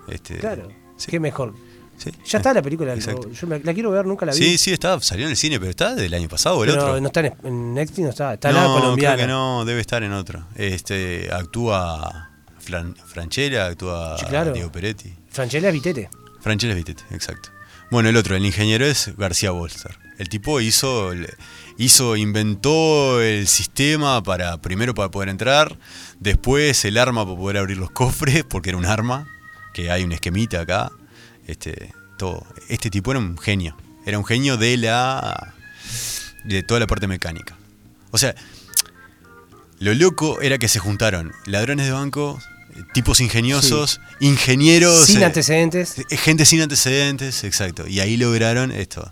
Este, Claro. sí. Qué mejor. Sí. Ya está la película. Exacto. Yo la quiero ver, nunca la vi. Sí, sí, está, salió en el cine, pero está del año pasado o el Pero otro. no está en, en Netflix, no está. Está en la no, colombiana. creo que no, debe estar en otro. Este, actúa Fran- Franchella, actúa Sí, claro. Diego Peretti. Franchella Vitete. Franchella es Vitete, exacto. Bueno, el otro, el ingeniero es García Bolster. El tipo hizo, hizo, inventó el sistema para, primero para poder entrar, después el arma para poder abrir los cofres, porque era un arma, que hay un esquemita acá. Este, todo. Este tipo era un genio. Era un genio de la. de toda la parte mecánica. O sea, lo loco era que se juntaron ladrones de banco, tipos ingeniosos, ingenieros. Sin eh, antecedentes. eh, Gente sin antecedentes, exacto. Y ahí lograron esto.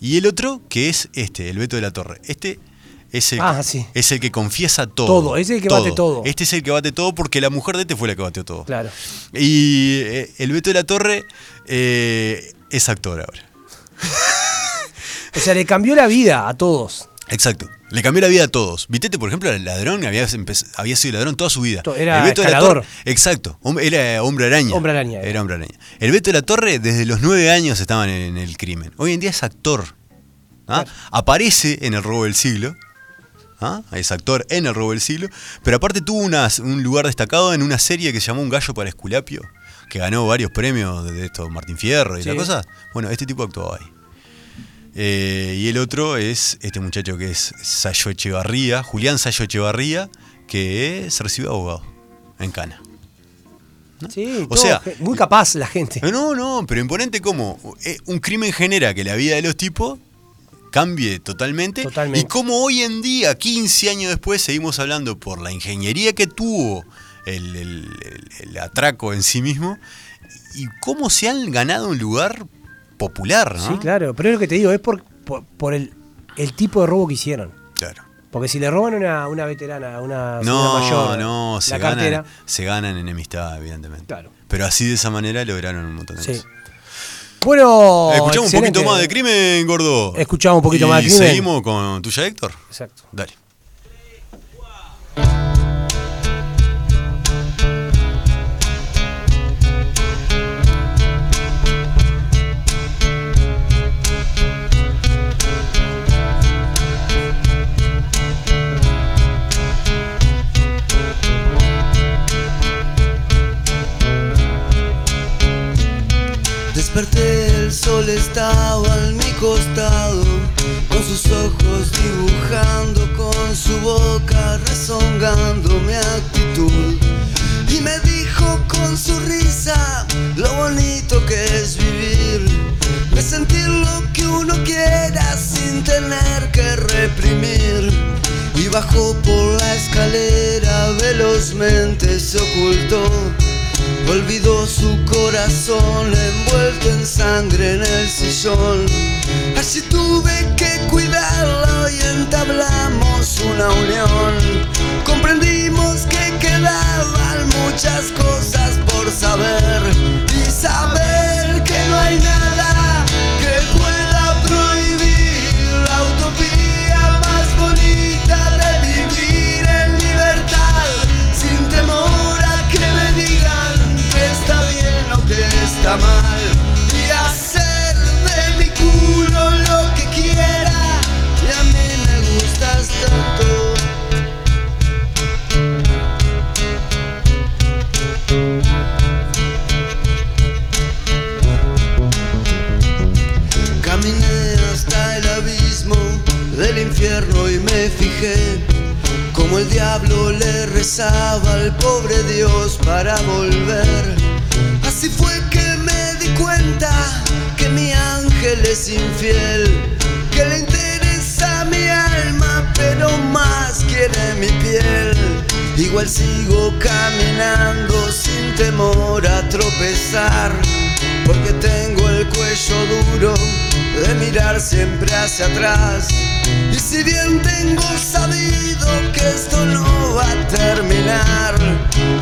Y el otro, que es este, el Beto de la Torre. Este es el, Ah, sí. es el que confiesa todo. Todo, es el que bate todo. Este es el que bate todo porque la mujer de este fue la que bateó todo. Claro. Y eh, el Beto de la Torre eh, es actor ahora. O sea, le cambió la vida a todos. Exacto. Le cambió la vida a todos. Vitete, por ejemplo, era ladrón, había, sido ladrón toda su vida. Era El Beto de la. Torre- exacto. Era hombre araña. Hombre araña, era. Era hombre araña. El Beto de la Torre, desde los nueve años estaban en el crimen. Hoy en día es actor. ¿ah? Aparece en el robo del siglo. ¿ah? Es actor en el robo del siglo. Pero aparte tuvo unas- un lugar destacado en una serie que se llamó Un gallo para Esculapio. Que ganó varios premios de esto, Martín Fierro y Sí. la cosa. Bueno, este tipo actuaba ahí. Eh, y el otro es este muchacho que es Sayo Echevarría, Julián Sayo Echevarría, que se recibió abogado en Cana. Sí, O sea, muy capaz la gente. No, no, pero imponente como eh, un crimen genera que la vida de los tipos cambie totalmente. Totalmente. Y como hoy en día, 15 años después, seguimos hablando por la ingeniería que tuvo el, el- el- atraco en sí mismo y cómo se han ganado un lugar popular, ¿no? Sí, claro. Pero es lo que te digo, es por, por, por el, el tipo de robo que hicieron. Claro. Porque si le roban a una, una veterana, a una No, mayor, no, se la ganan, cartera. se ganan enemistad, evidentemente. Claro. Pero así de esa manera lograron un montón de Sí. cosas. Bueno, Escuchamos un excelente. poquito más de crimen, gordo. Escuchamos un poquito Y más de crimen. seguimos con tuya, Héctor. Exacto. Dale. Desperté, el sol estaba en mi costado, con sus ojos dibujando, con su boca rezongando mi actitud. Y me dijo con su risa lo bonito que es vivir, de sentir lo que uno quiera sin tener que reprimir. Y bajó por la escalera, velozmente se ocultó. Olvidó su corazón envuelto en sangre en el sillón. Así tuve que cuidarlo y entablamos una unión. Comprendimos que quedaban muchas cosas por saber y saber hacia atrás. Y si bien tengo sabido que esto no va a terminar,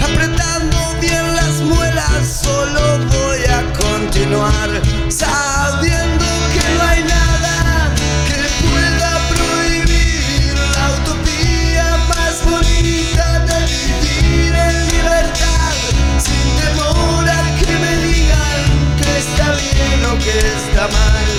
apretando bien las muelas solo voy a continuar, sabiendo que no hay nada que pueda prohibir la utopía más bonita de vivir en libertad, sin temor a que me digan que está bien o que está mal,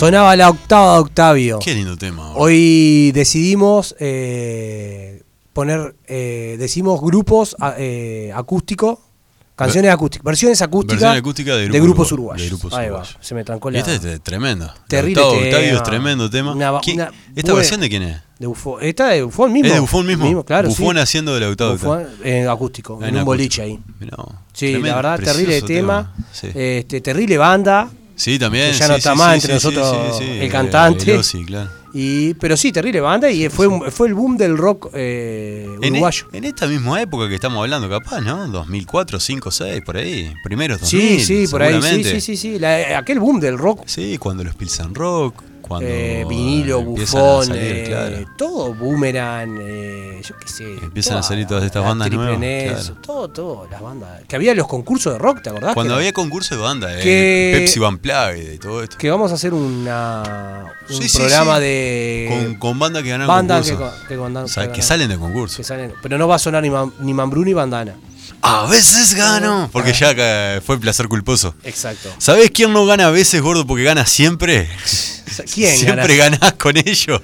Sonaba la octava de Octavio. Qué lindo tema. Hoy decidimos eh, poner, eh, decimos grupos eh, acústicos, canciones acústicas, versiones acústicas Versión acústica de, de grupos grupos uruguayos. de grupos Ahí va, se me trancó Y la... Este es tremendo. Terrible tema. Octavio es tremendo tema. Una- ¿Quién- una ¿Esta versión de quién es? de Bufón. Esta de Bufón mismo. ¿Es de Bufón mismo? claro, Bufón sí. haciendo del octavo. Bufón en acústico, en un acústico. boliche ahí. Mirá, Sí, tremendo, la verdad, terrible tema. Sí, Este, terrible banda. Sí, también. que ya sí, no está sí, más entre nosotros el eh, cantante. el claro. Y, pero sí, terrible banda y fue, fue el boom del rock eh, En, e- uruguayo. en esta misma época que estamos hablando, capaz, ¿no? 2004, 5, 6, por ahí. Primeros 2000, Sí, sí, por ahí. Sí, sí. sí. La- aquel boom del rock. Sí, cuando los Pilsen Rock, Cuando eh, vinilo, bufón, salir, eh, claro. todo, boomerang, eh, yo qué sé. Empiezan a salir todas estas bandas nuevas, claro. Todo, todo, las bandas. Que había los concursos de rock, ¿te acordás? Cuando que, había concurso de banda, eh, Pepsi Van Plague y todo esto. que vamos a hacer una, un Sí, programa sí. de Con, con bandas que ganan bandas que, concurso. con- que O sea, salen de concurso. que salen. Pero no va a sonar ni, Man- ni Mambrú ni Bandana. A veces gano. Porque ya acá fue placer culposo. Exacto. ¿Sabés quién no gana a veces, gordo? Porque gana siempre. ¿Quién Siempre gana? ganás con ellos.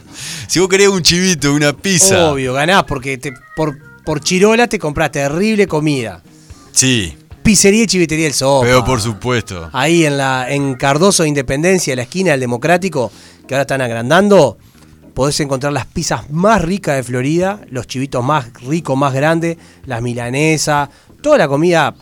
Si vos querés un chivito, una pizza. Obvio, ganás porque te, por, por Chirola te compras terrible comida. Sí, Pizzería y chivitería El Sopa. pero por supuesto. Ahí en la en Cardoso Independencia, en la esquina del Democrático, que ahora están agrandando, podés encontrar las pizzas más ricas de Florida, los chivitos más ricos, más grandes, las milanesas, toda la comida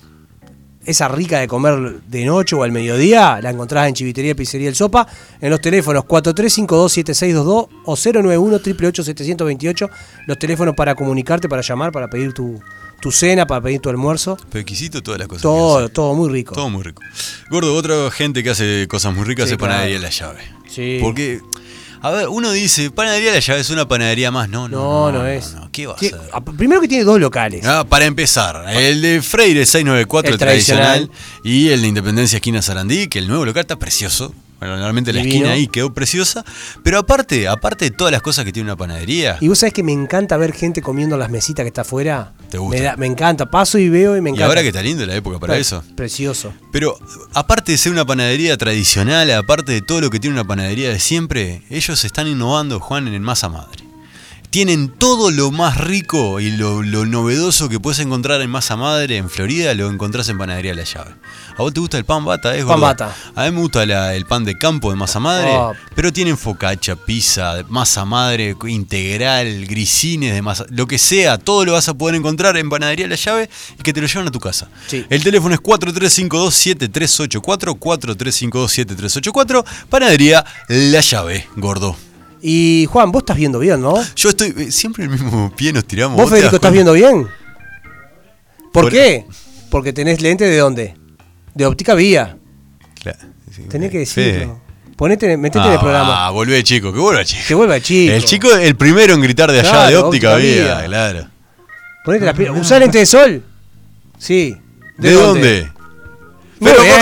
esa rica de comer de noche o al mediodía, la encontrás en Chivitería y Pizzería El Sopa, en los teléfonos 4352-7622 o 091-888-728, los teléfonos para comunicarte, para llamar, para pedir tu, tu cena, para pedir tu almuerzo. Pero exquisito todas las cosas. Todo, todo muy rico. Todo muy rico. Gordo, otra gente que hace cosas muy ricas Sí, es panadería claro. La Llave. Sí. Porque, a ver, uno dice, panadería La Llave es una panadería más. No, no, No, no, es. no. ¿Qué va a ser? a- Primero que tiene dos locales. Ah, para empezar, el de Freire 694, el El tradicional, tradicional. y el de Independencia Esquina Sarandí, que el nuevo local está precioso. Bueno, realmente la Divino. esquina ahí quedó preciosa. Pero aparte, aparte de todas las cosas que tiene una panadería, Y vos sabés que me encanta ver gente comiendo en las mesitas que está afuera. ¿Te gusta? Me, da- me encanta. Paso y veo y me y encanta. ahora que está lindo la época para Pre- eso. Precioso. Pero aparte de ser una panadería tradicional, aparte de todo lo que tiene una panadería de siempre, ellos están innovando, Juan, en masa madre. Tienen todo lo más rico y lo, lo novedoso que puedes encontrar en masa madre en Florida, lo encontrás en Panadería La Llave. ¿A vos te gusta el pan bata? eh, Pan bata. A mí me gusta la- el pan de campo de masa madre, Oh. pero tienen focaccia, pizza, masa madre integral, grisines de masa, lo que sea, todo lo vas a poder encontrar en Panadería La Llave y que te lo llevan a tu casa. Sí. El teléfono es 4352-7384, 4352-7384, Panadería La Llave, gordo. Y Juan, vos estás viendo bien, ¿no? Yo estoy, eh, siempre el mismo pie nos tiramos. ¿Vos, Federico, estás viendo bien? ¿Por, Por- qué? Porque tenés lente de dónde? De óptica vía. Claro, sí, Tenés que decirlo. Ponete, metete en el Ah, programa. Ah, volvé chico, que vuelva chico. Que vuelva chico. El chico, el primero en gritar de allá Claro, de óptica, óptica vía, vía. claro. Ponete las pilas. ¿Usás lente de sol? Sí. ¿De, dónde? Muy Pero por bien.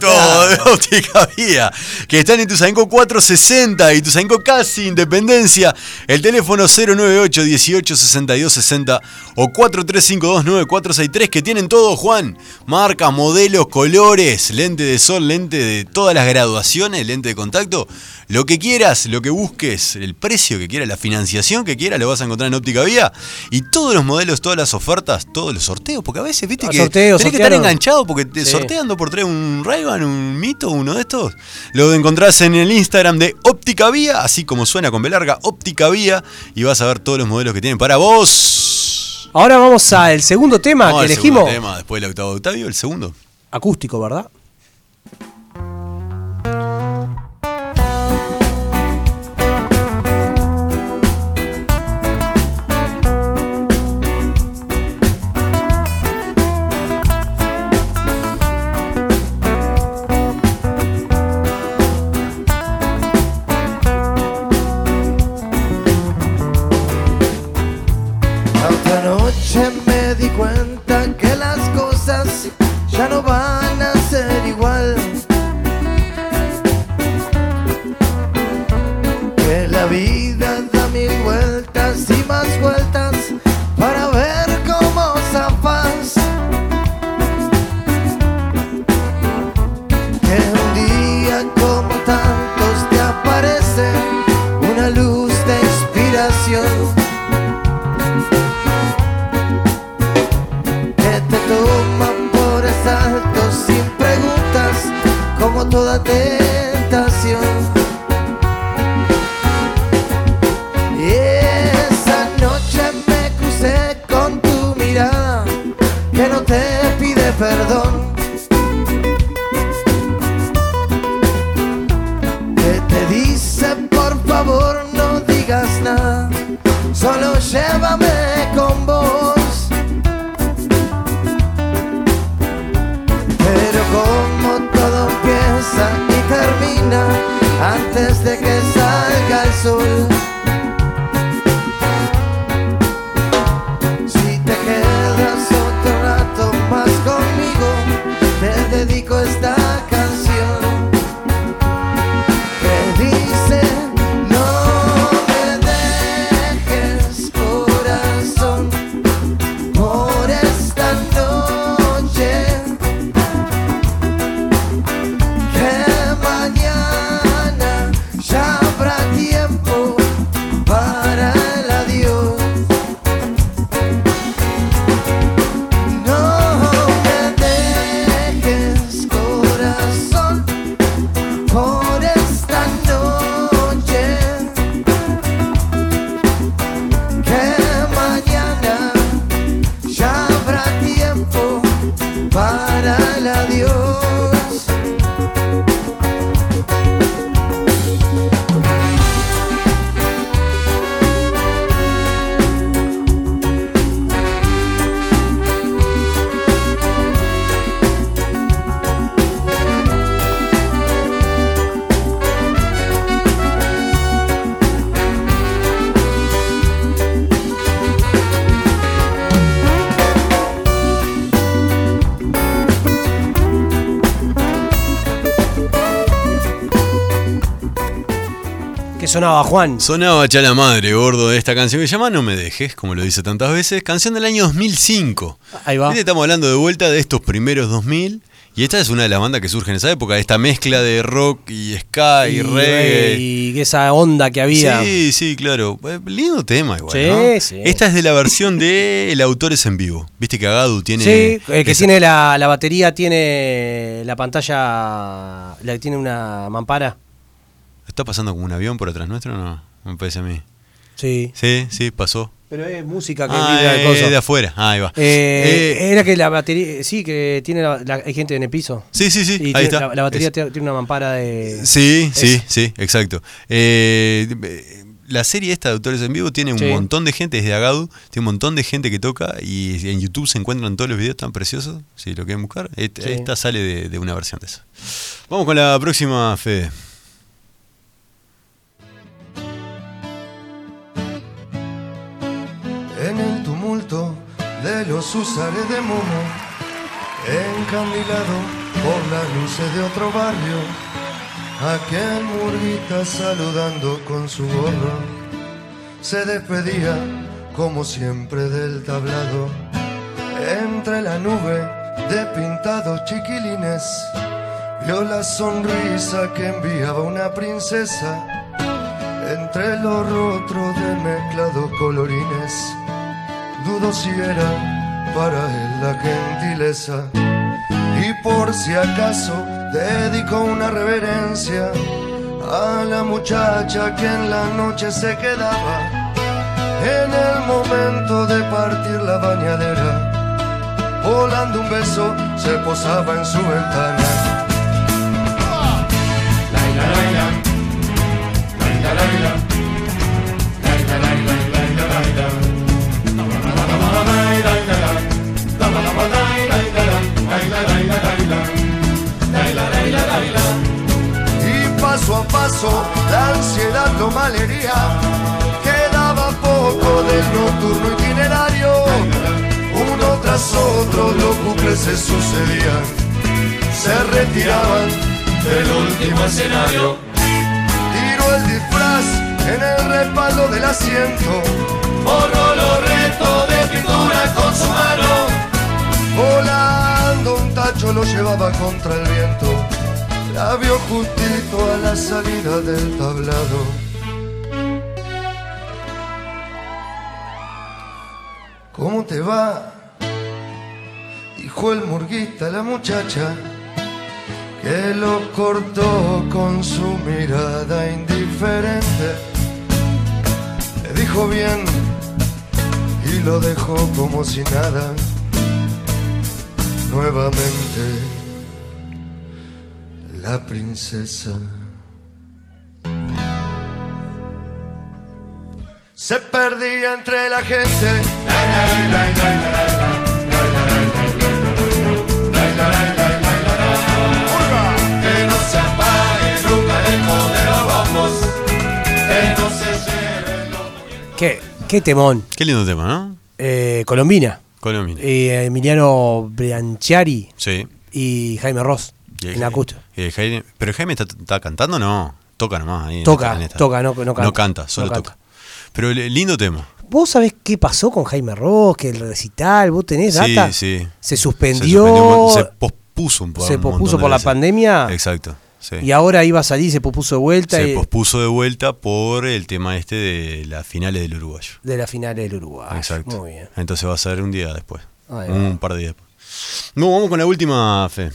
supuesto, de óptica vía. Que están en Tuzainco 460 y Tuzainco casi Independencia. El teléfono 098 18 62 60 o 4352 9463 que tienen todo, Juan. Marcas, modelos, colores, lente de sol, lente de todas las graduaciones, lente de contacto. Lo que quieras, lo que busques, el precio que quieras, la financiación que quieras, lo vas a encontrar en Óptica Vía. Y todos los modelos, todas las ofertas, todos los sorteos, porque a veces, viste, que sorteos, tenés que estar sortearon. enganchado porque te Sí. sortean dando por tres un ray un mito, uno de estos. Lo encontrás en el Instagram de Óptica Vía, así como suena con B larga, Óptica Vía, y vas a ver todos los modelos que tienen para vos. Ahora vamos al segundo tema que elegimos. tema, después del octavo de Octavio, el segundo. Acústico, ¿verdad? Sonaba Juan. Sonaba ya la madre, gordo, de esta canción que se llama No me dejes, como lo dice tantas veces. Canción del año 2005. Ahí va. Estamos hablando de vuelta de estos primeros 2000. Y esta es una de las bandas que surge en esa época, esta mezcla de rock y ska y, reggae. Y esa onda que había. Sí, sí, claro. Eh, Lindo tema igual. Sí, ¿no? sí. Esta es de la versión de El Autores en Vivo. Viste que Agadu tiene. Sí, el que esa- tiene la, la batería tiene la pantalla, la tiene una mampara. ¿Está pasando como un avión por atrás nuestro o no? Me parece a mí. Sí. Sí, sí, pasó. Pero es música que Ah, eh, coso. de afuera. Ah, ahí va. Eh, Eh, era que la batería, sí, que tiene la, la- hay gente en el piso. sí, sí, sí. Y ahí tiene- está. La, la batería Es- tiene una mampara de. Sí, sí, Eso. sí, exacto. Eh, la serie esta de Autores en Vivo tiene un Sí. montón de gente, es de Agadu, tiene un montón de gente que toca y en YouTube se encuentran todos los videos tan preciosos, si lo quieren buscar. Sí. Esta sale de, de una versión de eso. Vamos con la próxima, Fede. Los usares de Momo, encandilado por las luces de otro barrio, aquel murguita saludando con su gorro, se despedía como siempre del tablado, entre la nube de pintados chiquilines, vio la sonrisa que enviaba una princesa entre los rostros de mezclados colorines. Dudo si era para él la gentileza. Y por si acaso dedicó una reverencia a la muchacha que en la noche se quedaba en el momento de partir la bañadera. Volando un beso se posaba en su ventana. Paso a paso la ansiedad lo malería. Quedaba poco del nocturno itinerario. Uno tras otro los bucles se sucedían. Se retiraban del último escenario. Tiró el disfraz en el respaldo del asiento. Borró los restos de pintura con su mano. Volando un tacho lo llevaba contra el viento. La vio justito a la salida del tablado. ¿Cómo te va? Dijo el murguista a la muchacha que lo cortó con su mirada indiferente. Le dijo bien y lo dejó como si nada. Nuevamente la princesa se perdía entre la gente. Que no se apague nunca el modelo, vamos. Que no se lleven los ¿Qué, qué temón. Qué lindo tema, ¿no? Eh, Colombina. Colombia. Eh, Emiliano Brianchiari Sí. y Jaime Ross. Y el- En acústico. y el Jaime- pero Jaime está, está cantando, no. Toca nomás ahí. en Toca, esta- en esta. toca, no- no canta. canta, solo No toca. canta. Pero lindo tema. ¿Vos sabés qué pasó con Jaime Ross? Que el recital, ¿vos tenés Sí, data? sí. Se Se suspendió. suspendió, Se pospuso un po- se un pospuso montón de por la veces. pandemia. Exacto. sí. Y ahora iba a salir, se pospuso de vuelta Se y- pospuso de vuelta por el tema este de las finales del uruguayo. de la final del Uruguay. Exacto. Muy bien. Entonces va a ser un día después. Ahí va. un par de días después. No, vamos con la última, Fe.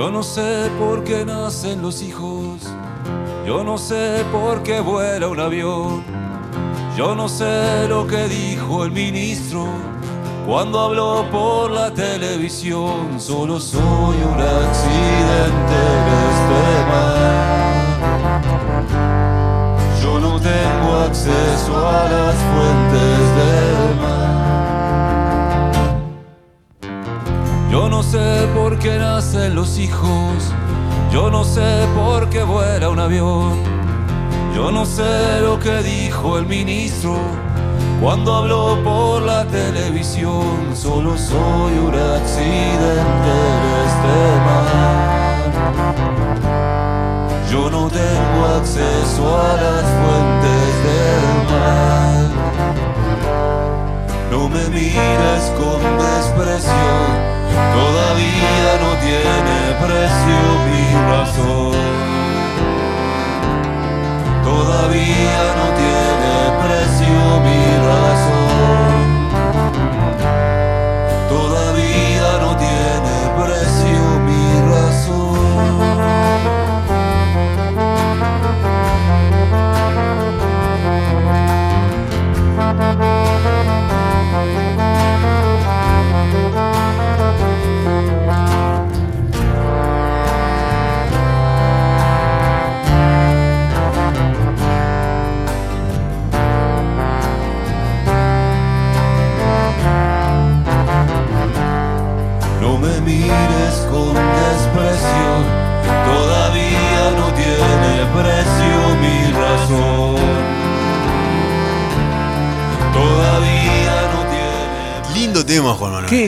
Yo no sé por qué nacen los hijos, yo no sé por qué vuela un avión, yo no sé lo que dijo el ministro cuando habló por la televisión, solo soy un accidente en este mar. Yo no tengo acceso a las fuentes del mar. Yo no sé por qué nacen los hijos, yo no sé por qué vuela un avión, Yo no sé lo que dijo el ministro cuando habló por la televisión. Solo soy un accidente de este mar. Yo no tengo acceso a las fuentes del mar. No me mires con desprecio, todavía no tiene precio mi razón. Todavía no tiene precio mi razón.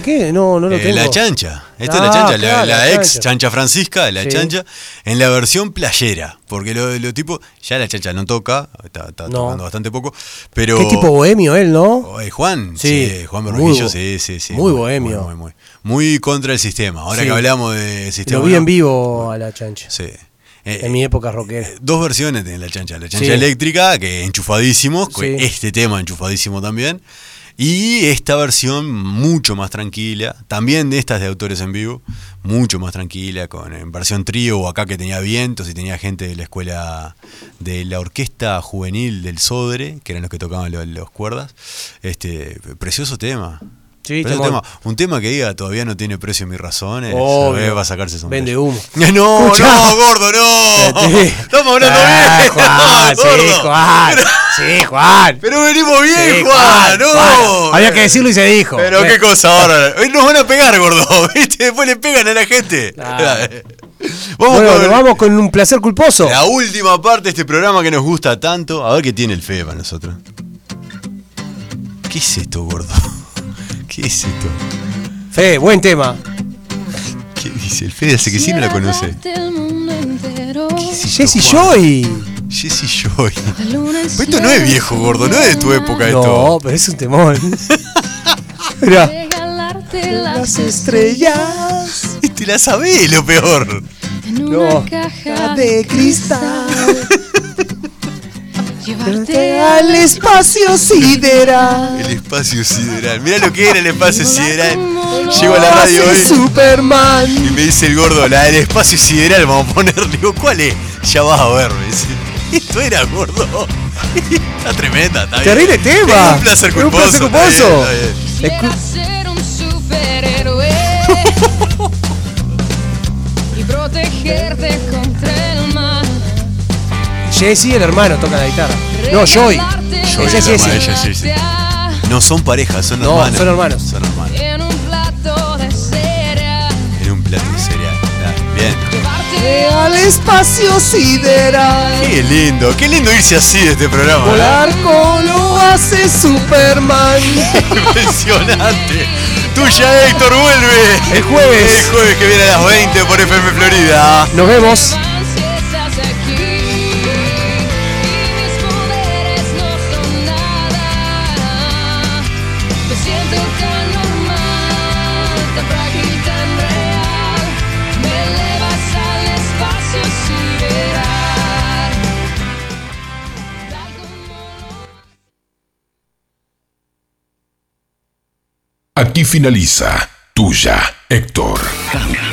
¿Qué? No, no lo Eh, tengo. la chancha. Esta Ah, es la chancha, la, claro, la la ex chancha. chancha Francisca, la Sí. chancha, en la versión playera. Porque lo, lo tipo, ya la chancha no toca, está, está No. tocando bastante poco. Pero. Qué tipo bohemio él, ¿no? Oh, eh, Juan, Sí, sí, Juan bo- sí, sí, sí. muy bohemio. Muy, muy, muy contra el sistema. Ahora Sí. que hablamos de sistema. Lo vi en vivo a la chancha. Sí. Eh, En mi época rockera. Dos versiones tiene la chancha. La chancha eléctrica, que enchufadísimo, con Sí. este tema enchufadísimo también. Y esta versión mucho más tranquila, también de estas de autores en vivo, mucho más tranquila, con en versión trío o acá que tenía vientos y tenía gente de la escuela de la orquesta juvenil del Sodre, que eran los que tocaban los, los cuerdas. Este, precioso tema. Sí, tema. Un tema que diga todavía no tiene precio mis razones. Obvio. va a sacarse su Vende humo. No, no, gordo, no. Sí. Estamos hablando Ah, bien. Juan, sí, gordo. Juan. Pero, Sí, Juan. pero venimos bien, Sí, Juan. No. Juan. Había que decirlo y se dijo. Pero qué cosa ahora. Hoy nos van a pegar, gordo. ¿Viste? Después le pegan a la gente. Vamos Bueno, con vamos con un placer culposo. la última parte de este programa que nos gusta tanto. A ver qué tiene el Fede para nosotros. ¿Qué es esto, gordo? ¿Qué es esto? Fe, buen tema. ¿Qué dice? El Fede hace que sí no la conoce. Jesse Joy. Jesse Joy. Pero esto no es viejo, gordo. No es de tu época esto. No, pero es un temón. Mira. Regalarte Las estrellas Te la sabés, lo peor. en No. una caja de cristal. Llevarte al espacio sideral. El espacio sideral. Mirá lo que era el espacio sideral. Llego a la radio hoy Superman. y me dice el gordo, la del espacio sideral vamos a poner. Digo, ¿cuál es? Ya vas a ver, me dice. Esto era gordo. Está tremenda, está bien. Terrible tema. Es un placer Es un culposo. placer está bien, culposo. está bien. Quisiera ser un superhéroe y protegerte mal. Jesse, el hermano, toca la guitarra. No, Joy. Joy, Ella es Jesse. es Jesse. No son parejas, son No, hermanos. son hermanos. Son hermanos. En un plato de cereal. En un plato de cereal. Ah, Bien. Al espacio sideral. Qué lindo, qué lindo irse así de este programa. Volar con lo hace Superman. Impresionante. Tuya Héctor vuelve. El jueves. El jueves que viene a las 20 por FM Florida. Nos vemos. Aquí finaliza Tuya, Héctor.